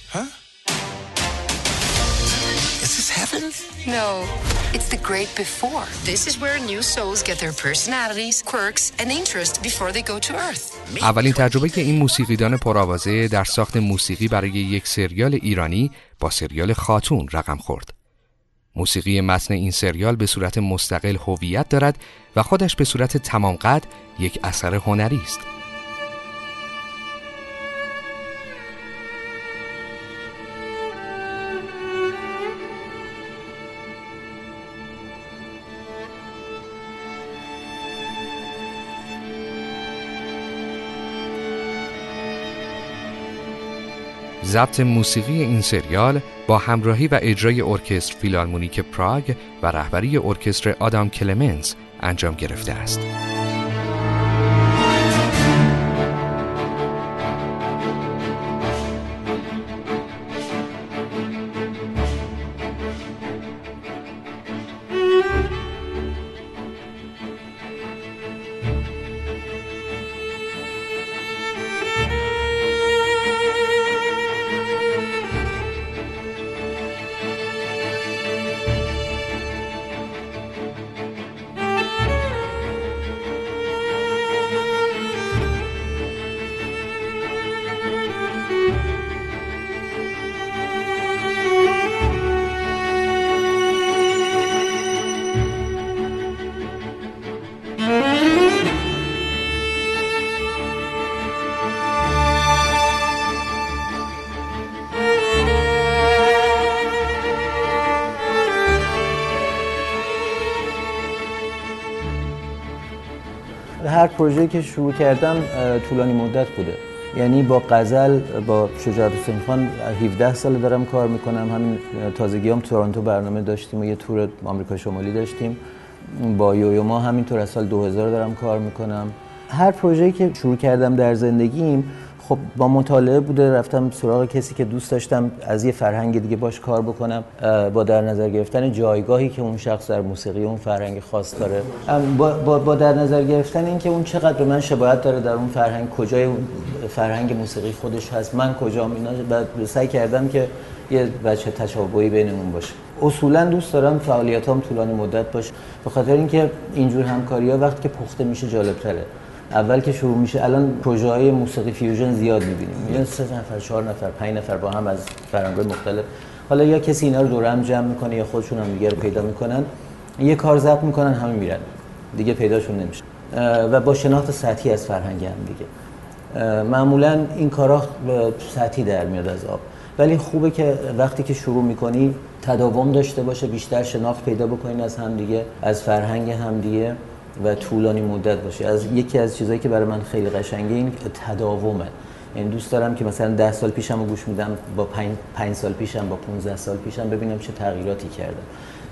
I: No, it's the great before. This is where new souls get their personalities, quirks and interest before they go to earth. اولین تجربه که این موسیقیدان پرآوازه در ساخت موسیقی برای یک سریال ایرانی با سریال خاتون رقم خورد. موسیقی متن این سریال به صورت مستقل هویت دارد و خودش به صورت تمام قد یک اثر هنری است. ضبط موسیقی این سریال با همراهی و اجرای ارکستر فیلارمونیک پراگ و رهبری ارکستر آدام کلمنز انجام گرفته است.
D: پروژه که شروع کردم طولانی مدت بوده. یعنی با غزل با شجاعت حسین خان 17 سال دارم کار می‌کنم. همین تازگی هم تورنتو برنامه داشتیم و یه تور آمریکا شمالی داشتیم. با یویو ما همینطور از سال 2000 دارم کار می‌کنم. هر پروژه‌ای که شروع کردم در زندگیم خب با مطالعه بوده رفتم سراغ کسی که دوست داشتم از یه فرهنگ دیگه باش کار بکنم با در نظر گرفتن جایگاهی که اون شخص در موسیقی اون فرهنگ خاص داره. با, با, در نظر گرفتن اینکه اون چقدر به من شباهت داره در اون فرهنگ کجای فرهنگ موسیقی خودش هست من کجام اینا بعد سعی کردم که یه بچه تشابهی بینمون باشه. اصولا دوست دارم فعالیتام طولانی مدت باشه به خاطر اینکه اینجور همکاری ها وقتی که پخته میشه جالب تره اول که شروع میشه الان پروژه های موسیقی فیوژن زیاد می‌بینیم. یعنی سه نفر چهار نفر پنج نفر با هم از فرهنگ مختلف. حالا یا کسی اینا رو دور هم جمع می‌کنه یا خودشون هم دیگه رو پیدا می‌کنن. یه کار ضبط می‌کنن همه میرن. دیگه پیداشون نمیشه. و با شناخت سطحی از فرهنگ هم دیگه. معمولا این کارا سطحی در میاد از آب. ولی خوبه که وقتی که شروع می‌کنی تداوم داشته باشه بیشتر شناخت پیدا بکنین از همدیگه از فرهنگ همدیگه و طولانی مدت باشه. از یکی از چیزهایی که برای من خیلی قشنگه این تداومه. یعنی دوست دارم که مثلا ده سال پیشم رو گوش میدم با پنج, پنج سال پیشم با 15 سال پیشم ببینم چه تغییراتی کردم.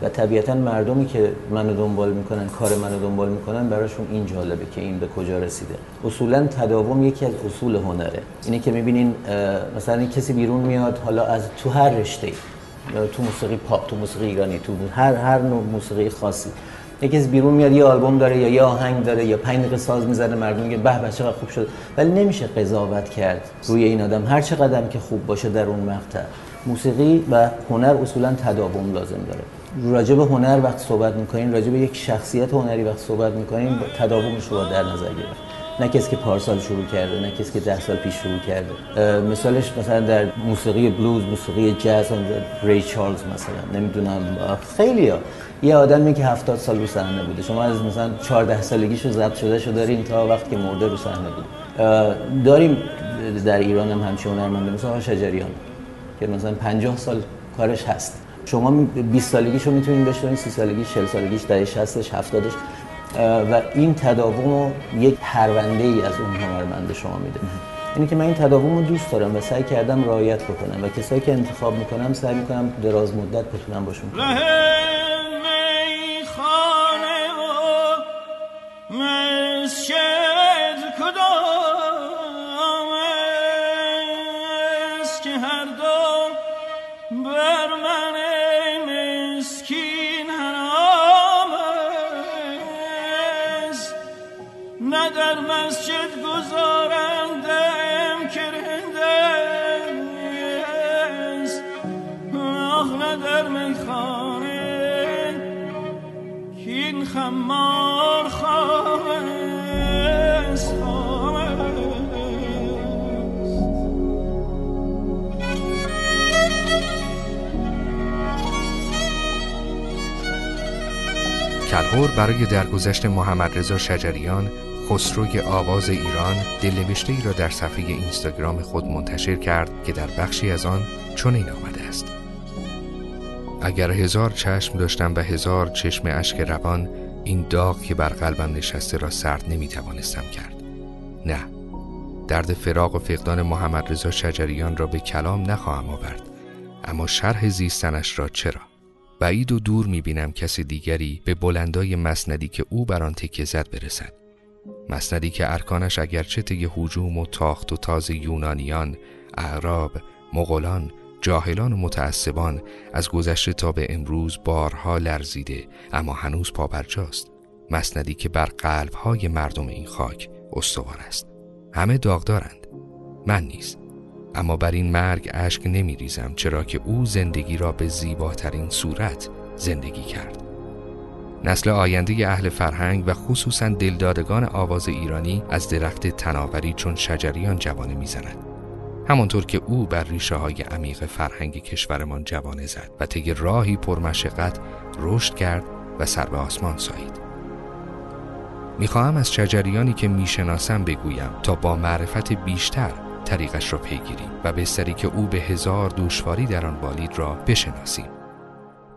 D: و طبیعتا مردمی که منو دنبال می‌کنن کار منو دنبال می‌کنن براشون این جالبه که این به کجا رسیده. اصولا تداوم یکی از اصول هنره. اینه که می‌بینین مثلا این کسی بیرون میاد حالا از تو هر رشته تو موسیقی پاپ تو موسیقی ایرانی تو هر هر نوع موسیقی خاصی یکی از بیرون میاد یه آلبوم داره یا یه آهنگ داره یا پنج دقیقه ساز می‌زنه مردم میگه به به چقدر خوب شد. ولی نمیشه قضاوت کرد روی این آدم. هر چقدر که خوب باشه در اون مقطع. موسیقی و هنر اصولا تداوم لازم داره. راجب هنر وقت صحبت می‌کنین راجب یک شخصیت هنری وقت صحبت می‌کنین تداومش رو در نظر گرفت نه کسی که پارسال شروع کرده نه کسی که ده سال پیش شروع کرده. مثالش مثلا در موسیقی بلوز موسیقی جاز ری چارلز مثلا نمی‌دونم. خیلی ها یه آدمی که هفتاد سال رو صحنه بوده. شما از مثلا 14 سالگیشو ضبط شده شو دارین تا وقتی که مرده رو صحنه بود داریم در ایران هم همچین هنرمنده مثلا شجریان که مثلا 50 سال کارش هست. شما 20 سالگیشو می‌تونین بشنوین 30 سالگی 40 سالگیش دهه 60 70 و این تداوم یک پرونده ای از اون هنرمند شما میده. اینه که من این تداوم رو دوست دارم و سعی کردم رعایت بکنم و کسایی که انتخاب می‌کنم سعی می‌کنم دراز مدت بتونم باشون
I: کلهور برای درگذشت محمد رضا شجریان خسروی آواز ایران دلنوشته ای را در صفحه اینستاگرام خود منتشر کرد که در بخشی از آن چنین آمده است. اگر هزار چشم داشتم و هزار چشم اشک روان این داغ که بر قلبم نشسته را سرد نمی توانستم کرد. نه درد فراق و فقدان محمد رضا شجریان را به کلام نخواهم آورد اما شرح زیستنش را چرا؟ بعید و دور می‌بینم کسی دیگری به بلندای مسندی که او بر آن تکیه زد برسد. مسندی که ارکانش اگرچه طی هجوم و تاخت و تاز یونانیان اعراب مغولان جاهلان و متعصبان از گذشته تا به امروز بارها لرزیده اما هنوز پابرجاست. مسندی که بر قلبهای مردم این خاک استوار است. همه داغدارند. من نیست. اما بر این مرگ اشک نمی ریزم چرا که او زندگی را به زیباترین صورت زندگی کرد. نسل آینده اهل فرهنگ و خصوصا دلدادگان آواز ایرانی از درخت تناوری چون شجریان جوانه می‌زند. همانطور که او بر ریشه های عمیق فرهنگ کشورمان جوانه زد و طی راهی پرمشقت رشد کرد و سر به آسمان سایید. می‌خواهم از شجریانی که می‌شناسم بگویم تا با معرفت بیشتر طریقش را پیگیریم و بستری که او به هزار دوشواری در آن بالید را بشناسیم.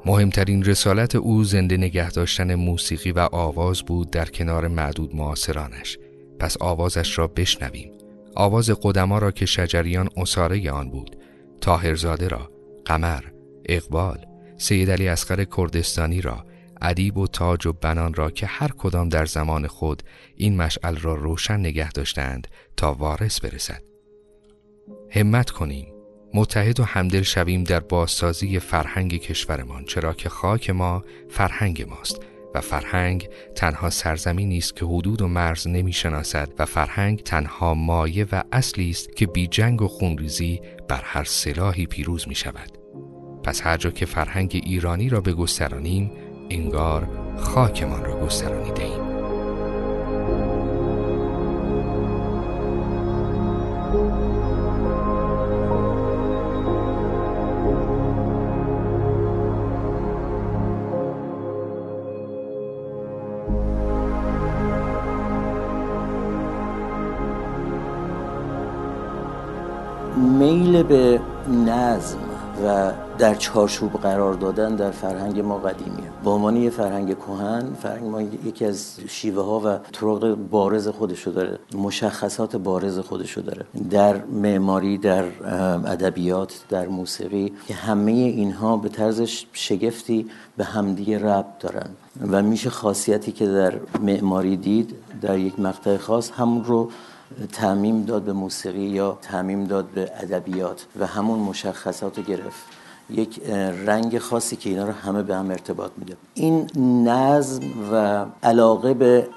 I: مهمترین رسالت او زنده نگه داشتن موسیقی و آواز بود در کنار معدود معاصرانش. پس آوازش را بشنویم. آواز قدما را که شجریان اصاره آن بود. تاهرزاده را قمر اقبال سید علی اسقر کردستانی را ادیب و تاج و بنان را که هر کدام در زمان خود این مشعل را روشن نگه داشتند تا وارث برسد. همت کنیم متحد و همدل شویم در بازسازی فرهنگ کشورمان چرا که خاک ما فرهنگ ماست و فرهنگ تنها سرزمینی است که حدود و مرز نمی‌شناسد و فرهنگ تنها مایه و اصلی است که بی جنگ و خونریزی بر هر سلاحی پیروز می شود. پس هر جا که فرهنگ ایرانی را بگسترانیم انگار خاکمان را گسترانیده ایم.
D: به نظم و در چارچوب قرار دادن در فرهنگ ما قدیمیه. به عنوان یه فرهنگ کهن فرهنگ ما یکی از شیوه ها و طرق بارز خودشو داره مشخصات بارز خودشو داره. در معماری در ادبیات در موسیقی که همه اینها به طرز شگفتی به همدیگه ربط دارن و میشه خاصیتی که در معماری دید در یک مقطع خاص همون رو تعمیم داد به موسیقی یا تعمیم داد به ادبیات و همون مشخصات گرفت. یک رنگ خاصی که اینا رو همه به هم ارتباط میده. این نظم و علاقه به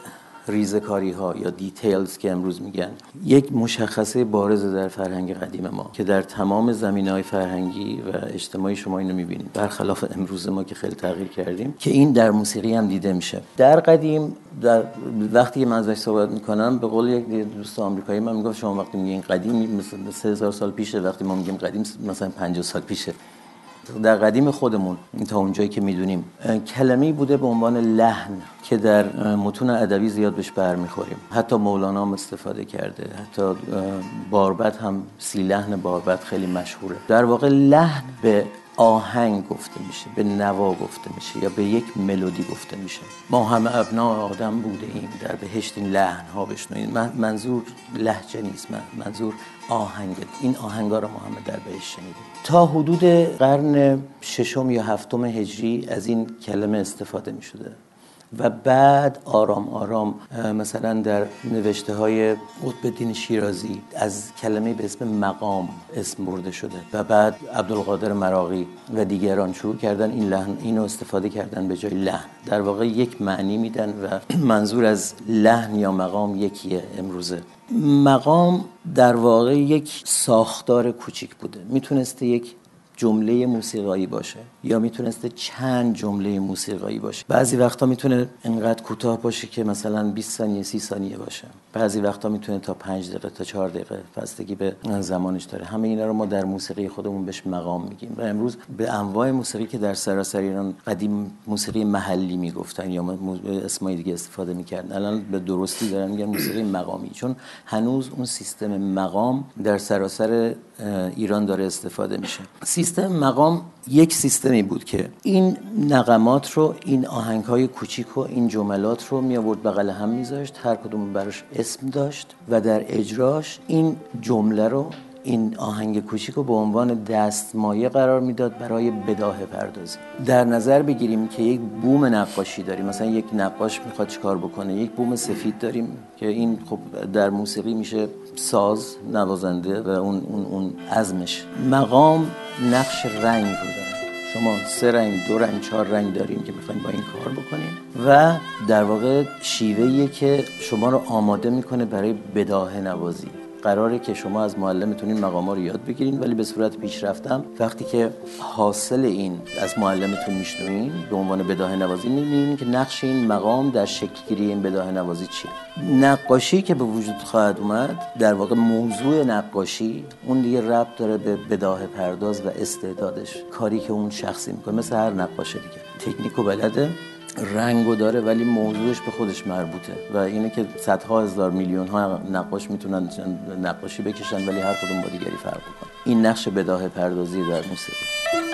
D: ریزکاری ها یا details که امروز میگن یک مشخصه بارز در فرهنگ قدیم ما که در تمام زمینه های فرهنگی و اجتماعی شما اینو می‌بینید. برخلاف امروز ما که خیلی تغییر کردیم که این در موسیقی هم دیده میشه. در قدیم در وقتی من ازش صحبت می‌کنم به قول یک دوست آمریکایی من میگم شما وقتی میگین قدیم مثل 3000 سال پیشه. وقتی ما میگیم قدیم مثلا 50 سال پیشه. در قدیم خودمون تا اونجایی که می‌دونیم کلمه بوده به عنوان لحن که در متون ادبی زیاد بهش برمیخوریم. حتی مولانا هم استفاده کرده حتی باربد هم سی لحن باربد خیلی مشهوره. در واقع لحن به آهنگ گفته میشه به نوا گفته میشه یا به یک ملودی گفته میشه. ما همه ابنا آدم بوده ایم در بهشت این لحن ها بشنوید منظور لحجه نیست منظور آهنگ. این آهنگا رو ما همه در بهشت شنیدیم. تا حدود قرن ششم یا هفتم هجری از این کلمه استفاده می شده و بعد آرام آرام مثلا در نوشته های قطب دین شیرازی از کلمه به اسم مقام اسم برده شده و بعد عبدالقادر مراقی و دیگران شروع کردن این لحن اینو استفاده کردن به جای لحن. در واقع یک معنی میدن و منظور از لحن یا مقام یکیه امروزه. مقام در واقع یک ساختار کوچیک بوده. می‌تونسته یک جمله موسیقایی باشه یا می‌تونسته چند جمله موسیقایی باشه. بعضی وقتا می‌تونه انقدر کوتاه باشه که مثلا 20 ثانیه 30 ثانیه باشه. بعضی وقتا می‌تونه تا 5 دقیقه تا 4 دقیقه بستگی به زمانش داره. همه اینا رو ما در موسیقی خودمون بهش مقام میگیم. و امروز به انواع موسیقی که در سراسر ایران قدیم موسیقی محلی می‌گفتن یا اسمای دیگه استفاده می‌کردن الان به درستی دارن میگن موسیقی مقامی. چون هنوز اون سیستم مقام در سراسر ایران داره استفاده میشه. سیستم مقام یک سیستمی بود که این نقمات رو این آهنگ های کوچیک و این جملات رو می آورد بغل هم میذاشت هر کدوم براش اسم داشت و در اجراش این جمله رو این آهنگ کوچیک رو به عنوان دستمایه قرار می‌داد برای بداه پردازی. در نظر بگیریم که یک بوم نقاشی داریم. مثلا یک نقاش می‌خواد چیکار بکنه؟ یک بوم سفید داریم که این خب در موسیقی میشه ساز نوازنده و اون اون اون عزمش. مقام نقش رنگ رو داره. شما سه رنگ دو رنگ چهار رنگ داریم که می‌خوایم با این کار بکنیم. و در واقع شیوهیه که شما رو آماده می‌کنه برای بداه نوازی. قراره که شما از معلمتون این مقام رو یاد بگیرین ولی به صورت پیشرفتم وقتی که حاصل این از معلمتون میشنوین به عنوان بداه نوازی می‌بینین که نقش این مقام در شکلگیری این بداه نوازی چیه. نقاشی که به وجود خواهد اومد در واقع موضوع نقاشی اون دیگه ربط داره به بداه پرداز و استعدادش. کاری که اون شخصی می‌کنه مثل هر نقاش دیگه. تکنیک و بلده. رنگو داره ولی موضوعش به خودش مربوطه و اینه که صدها هزار میلیون ها نقاش می‌تونن نقاشی بکشن ولی هر کدوم با دیگری فرق کنه این نقش بداه پردازی در موسیقی.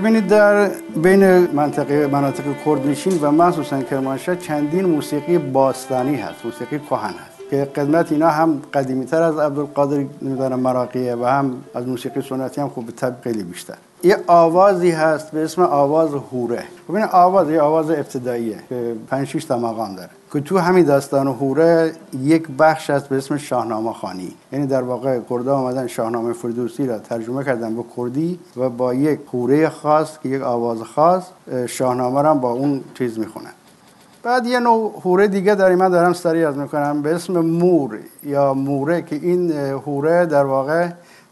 F: ببینید در بین منطقه مناطق کردنشین و مخصوصا کرمانشاه چندین موسیقی باستانی هست موسیقی کهن هست که قدمت اینا هم قدیمی تر از عبدالقادر نمی‌دانم مراقیه و هم از موسیقی سنتی هم خوب به خیلی بیشتر. یه آوازی هست به اسم آواز هوره. ببینید آواز یه آواز ابتداییه که 5 6 تا مقام داره. که تو همین داستان هوره یک بخش هست به اسم شاهنامه خانی. یعنی در واقع کردا آمدن شاهنامه فردوسی را ترجمه کردن به کردی و با یک هوره خاص که یک آواز خاص شاهنامه را با اون چیز می‌خونن. بعد یه نوع هوره دیگه داریم. من دارم سریع از می‌کنم. به اسم مور یا موره که این هوره در واقع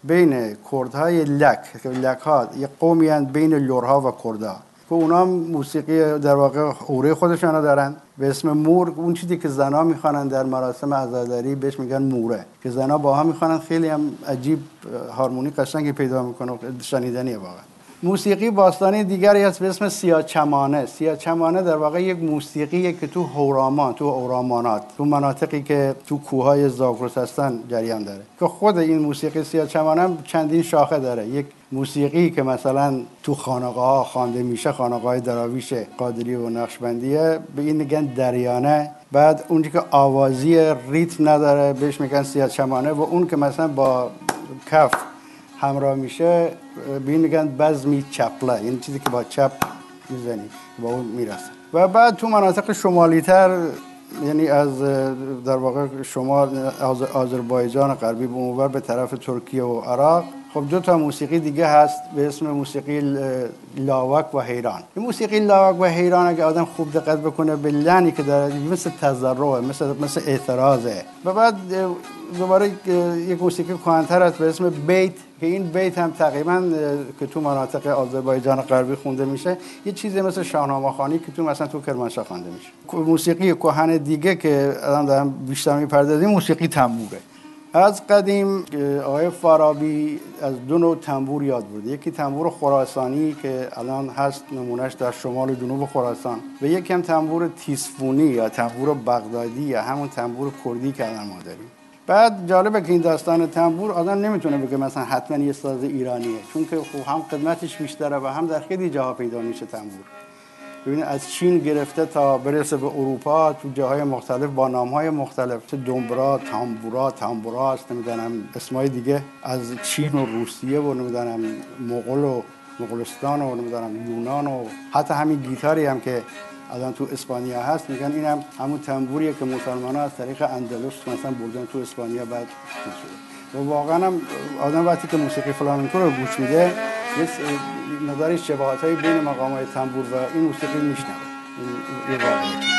F: بین کردهای لک لک ها یه قومی بین لورها و کردا. که اونا موسیقی در واقع حوره خودشان دارن. به اسم مور اون چیزی که زنا می‌خوانن در مراسم عزاداری بهش میگن موره. که زنا با هم می‌خوانن خیلی هم عجیب هارمونی قشنگی پیدا می‌کنه شنیدنیه واقعا. موسیقی باستانی دیگری هست به اسم سیاچمانه. سیاچمانه در واقع یک موسیقیه که تو هورامان تو اورامانات تو مناطقی که تو کوههای زاگرس هستن جریان داره. که خود این موسیقی سیاچمانه چندین شاخه داره. یک موسیقی که مثلا تو خانقاه ها خوانده میشه خانقاه دراویش قادری و نقشبندیه به این میگن دریانه. بعد اونی که آوازی ریتم نداره بهش میگن سیاچمانه و اون که مثلا با کف همراه میشه به این میگن بزمی چپله یعنی چیزی که با چپ می‌زنی با اون می‌رسه. و بعد تو مناطق شمالی تر یعنی از در واقع شمال آذربایجان غربی به اونور به طرف ترکیه و عراق خب دو تا موسیقی دیگه هست به اسم موسیقی لاوک و حیران. این موسیقی لاوک و حیران اگه آدم خوب دقت بکنه به لعنی که داره مثل تضرعه مثل مثل اعتراضه. و بعد دوباره یک موسیقی کهن‌تر هست به اسم بیت که این بیت هم تقریبا که تو مناطق آذربایجان غربی خونده میشه یه چیزی مثل شاهنامه خانی که تو مثلا تو کرمانشاه خوانده میشه. موسیقی کهن دیگه که الان دارم بیشتر می‌پردازیم موسیقی تنبوره. از قدیم آقای فارابی از دو نوع تنبور یاد برده. یکی تنبور خراسانی که الان هست نمونهش در شمال جنوب خراسان. و یکی هم تنبور تیسفونی یا تنبور بغدادی یا همون تنبور کردی که الان ما داریم. بعد جالبه که این داستان تنبور آدم نمی‌تونه بگه مثلا حتما یه ساز ایرانیه چون که خب هم قدمتش بیشتره و هم در خیلی جاها پیدا میشه تنبور. ببینید از چین گرفته تا برسه به اروپا تو جاهای مختلف با نامهای مختلف چه دنبرا تامبورا تامبورا است نمی‌دونم اسمای دیگه از چین و روسیه و نمی‌دونم مغول و مغولستان و نمی‌دونم یونان و حتی همین گیتاری هم که الان تو اسپانیا هست. میگن اینم همون تنبوریه که مسلمان ها از طریق اندلس مثلا بردن تو اسپانیا بعد شده. و واقعا هم آدم وقتی که موسیقی فلامنکو رو گوش میده یه مقداری شباهت بین مقام تنبور و این موسیقی میشنوه. این یه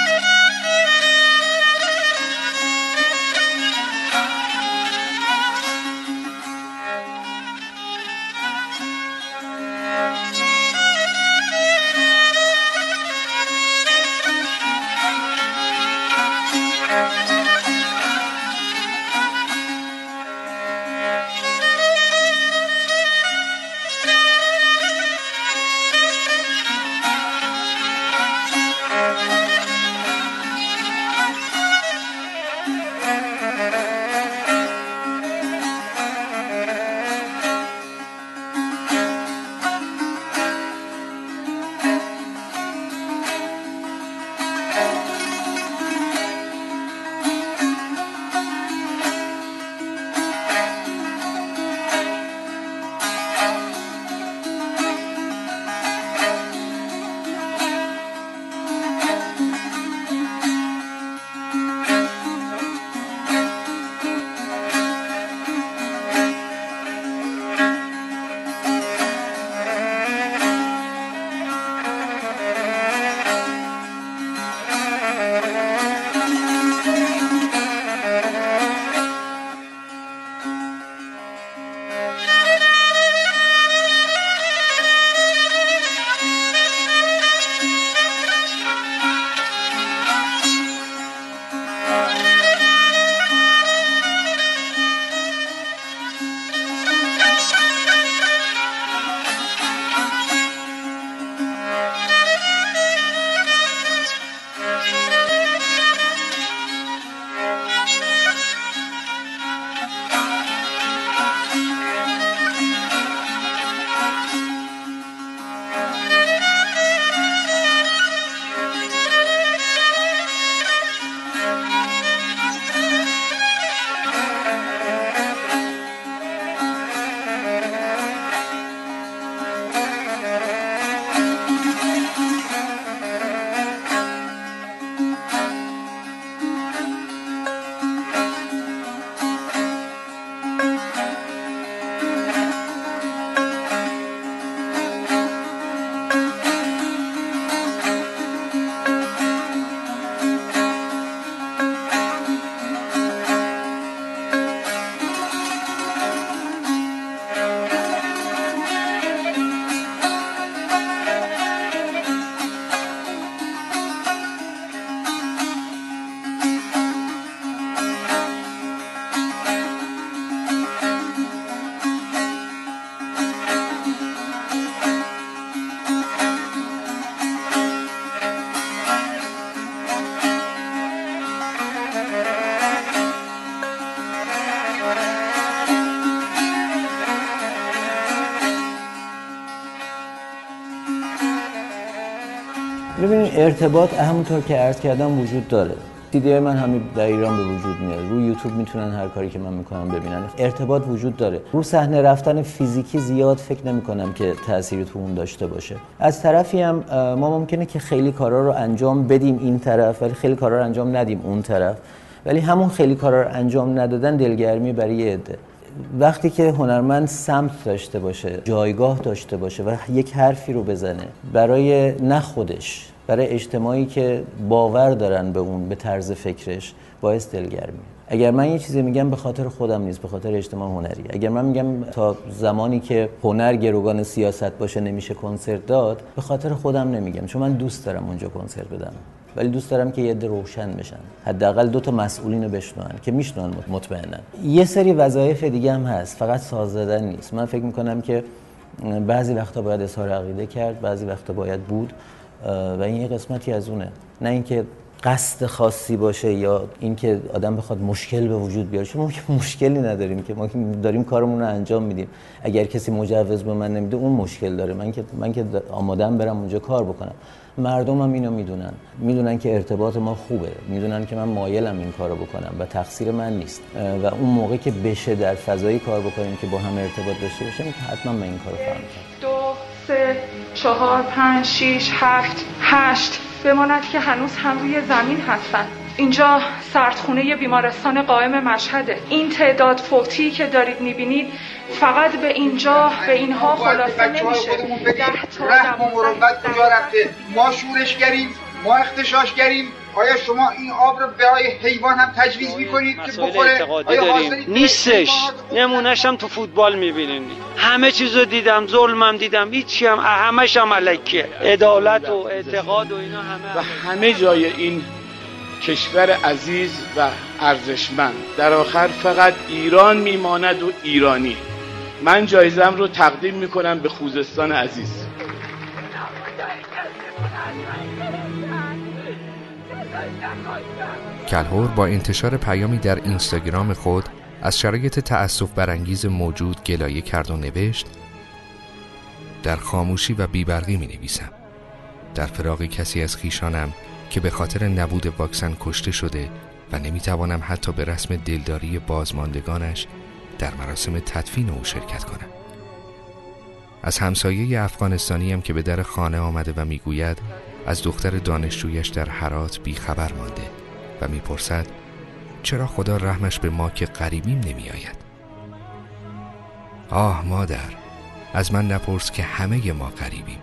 D: ارتباط همونطور که عرض کردم وجود داره. دیدی من همین در ایران به وجود میاد. روی یوتیوب می‌تونن هر کاری که من می‌کنم ببینن. ارتباط وجود داره. رو صحنه رفتن فیزیکی زیاد فکر نمی کنم که تأثیری تو اون داشته باشه. از طرفی هم ما ممکنه که خیلی کارا رو انجام بدیم این طرف ولی خیلی کارا رو انجام ندیم اون طرف. ولی همون خیلی کارا رو انجام ندادن دلگرمی برای یه عده. وقتی که هنرمند سمت داشته باشه جایگاه داشته باشه و یک حرفی رو بزنه برای نه خودش برای اجتماعی که باور دارن به اون به طرز فکرش باعث دلگرمی. اگر من یه چیزی میگم به خاطر خودم نیست به خاطر اجتماع هنری. اگر من میگم تا زمانی که هنر گروگان سیاست باشه نمیشه کنسرت داد به خاطر خودم نمیگم. چون من دوست دارم اونجا کنسرت بدم. ولی دوست دارم که یه روشن بشن. حداقل دو تا مسئولین رو بشنون که میشنون مطمئنا یه سری وظایف دیگه هم هست. فقط ساز زدن نیست. من فکر می‌کنم که بعضی وقتا باید اظهار عقیده کرد بعضی وقتا باید بود. و این یه قسمتی از اونه. نه اینکه قصد خاصی باشه یا اینکه آدم بخواد مشکل به وجود بیاره. چون ما که مشکلی نداریم که ما داریم کارمون رو انجام میدیم. اگر کسی مجوز به من نمیده اون مشکل داره. من که من که آمادم برم اونجا کار بکنم. مردم هم اینو می‌دونن. می‌دونن که ارتباط ما خوبه. می‌دونن که من مایلم این کارو بکنم و تقصیر من نیست. و اون موقع که بشه در فضایی کار بکنیم که با هم ارتباط داشته باشیم حتما من این کارو خواهم کرد.
C: سه چهار پنج شیش هفت هشت. بماند که هنوز هم روی زمین هستند اینجا سردخونه بیمارستان قائم مشهده. این تعداد فوتی که دارید می‌بینید فقط به اینجا به اینها خلاصه نمیشه.
L: رحم و مروت کجا رفته؟ ما اختشاشگریم. آیا شما این آب رو برای حیوان هم تجویز می‌کنید که بخوره؟ آیا
M: داریم. نیستش. نمونهش هم تو فوتبال می‌بینین. همه چیز رو دیدم ظلمم دیدم هیچی هم همش هم علکیه عدالت و اعتقاد و اینا همه
N: و همه جای این کشور عزیز و ارزشمند. در آخر فقط ایران میماند و ایرانی. من جایزم رو تقدیم می‌کنم به خوزستان عزیز.
I: کلهور با انتشار پیامی در اینستاگرام خود از شرایط تأسف برانگیز موجود گلایه کرد و نوشت در خاموشی و بیبرقی می نویسم در فراغ کسی از خیشانم که به خاطر نبود واکسن کشته شده و نمی‌توانم حتی به رسم دلداری بازماندگانش در مراسم تدفین او شرکت کنم. از همسایه افغانستانیم که به در خانه آمده و می‌گوید از دختر دانشجویش در حرات بیخبر مانده و می‌پرسد چرا خدا رحمش به ما که قریبیم نمی آید؟ آه مادر از من نپرس که همه ما قریبیم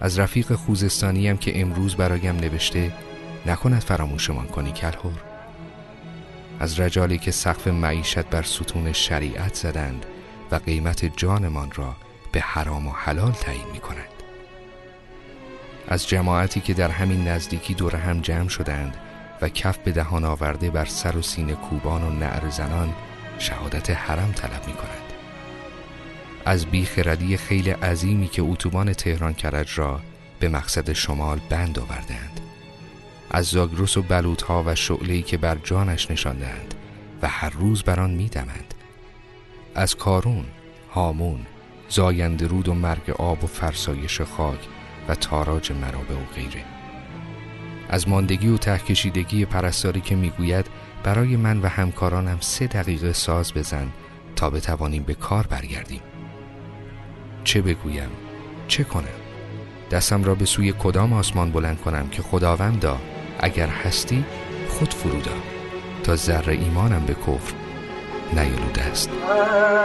I: از رفیق خوزستانیم که امروز برایم نوشته نکند فراموشمان کنی کلهور از رجالی که سقف معیشت بر ستون شریعت زدند و قیمت جانمان را به حرام و حلال تعیین می کنند از جماعتی که در همین نزدیکی دور هم جمع شدند و کف به دهان آورده بر سر و سینه کوبان و نعر زنان شهادت حرم طلب می کنند از بیخردی خیلی عظیمی که اتوبان تهران کرج را به مقصد شمال بند آوردند از زاگرس و بلوطها و شعلهی که بر جانش نشاندند و هر روز بر آن میدمند. از کارون، هامون، زاینده رود و مرگ آب و فرسایش خاک و تاراج مرابع و غیره. از ماندگی و تهکشیدگی پرستاری که می‌گوید برای من و همکارانم سه دقیقه ساز بزن تا بتوانیم به کار برگردیم. چه بگویم؟ چه کنم؟ دستم را به سوی کدام آسمان بلند کنم که خداوندا اگر هستی خود فرودا. تا ذره ایمانم به کفر نیالوده است.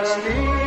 M: نصیبم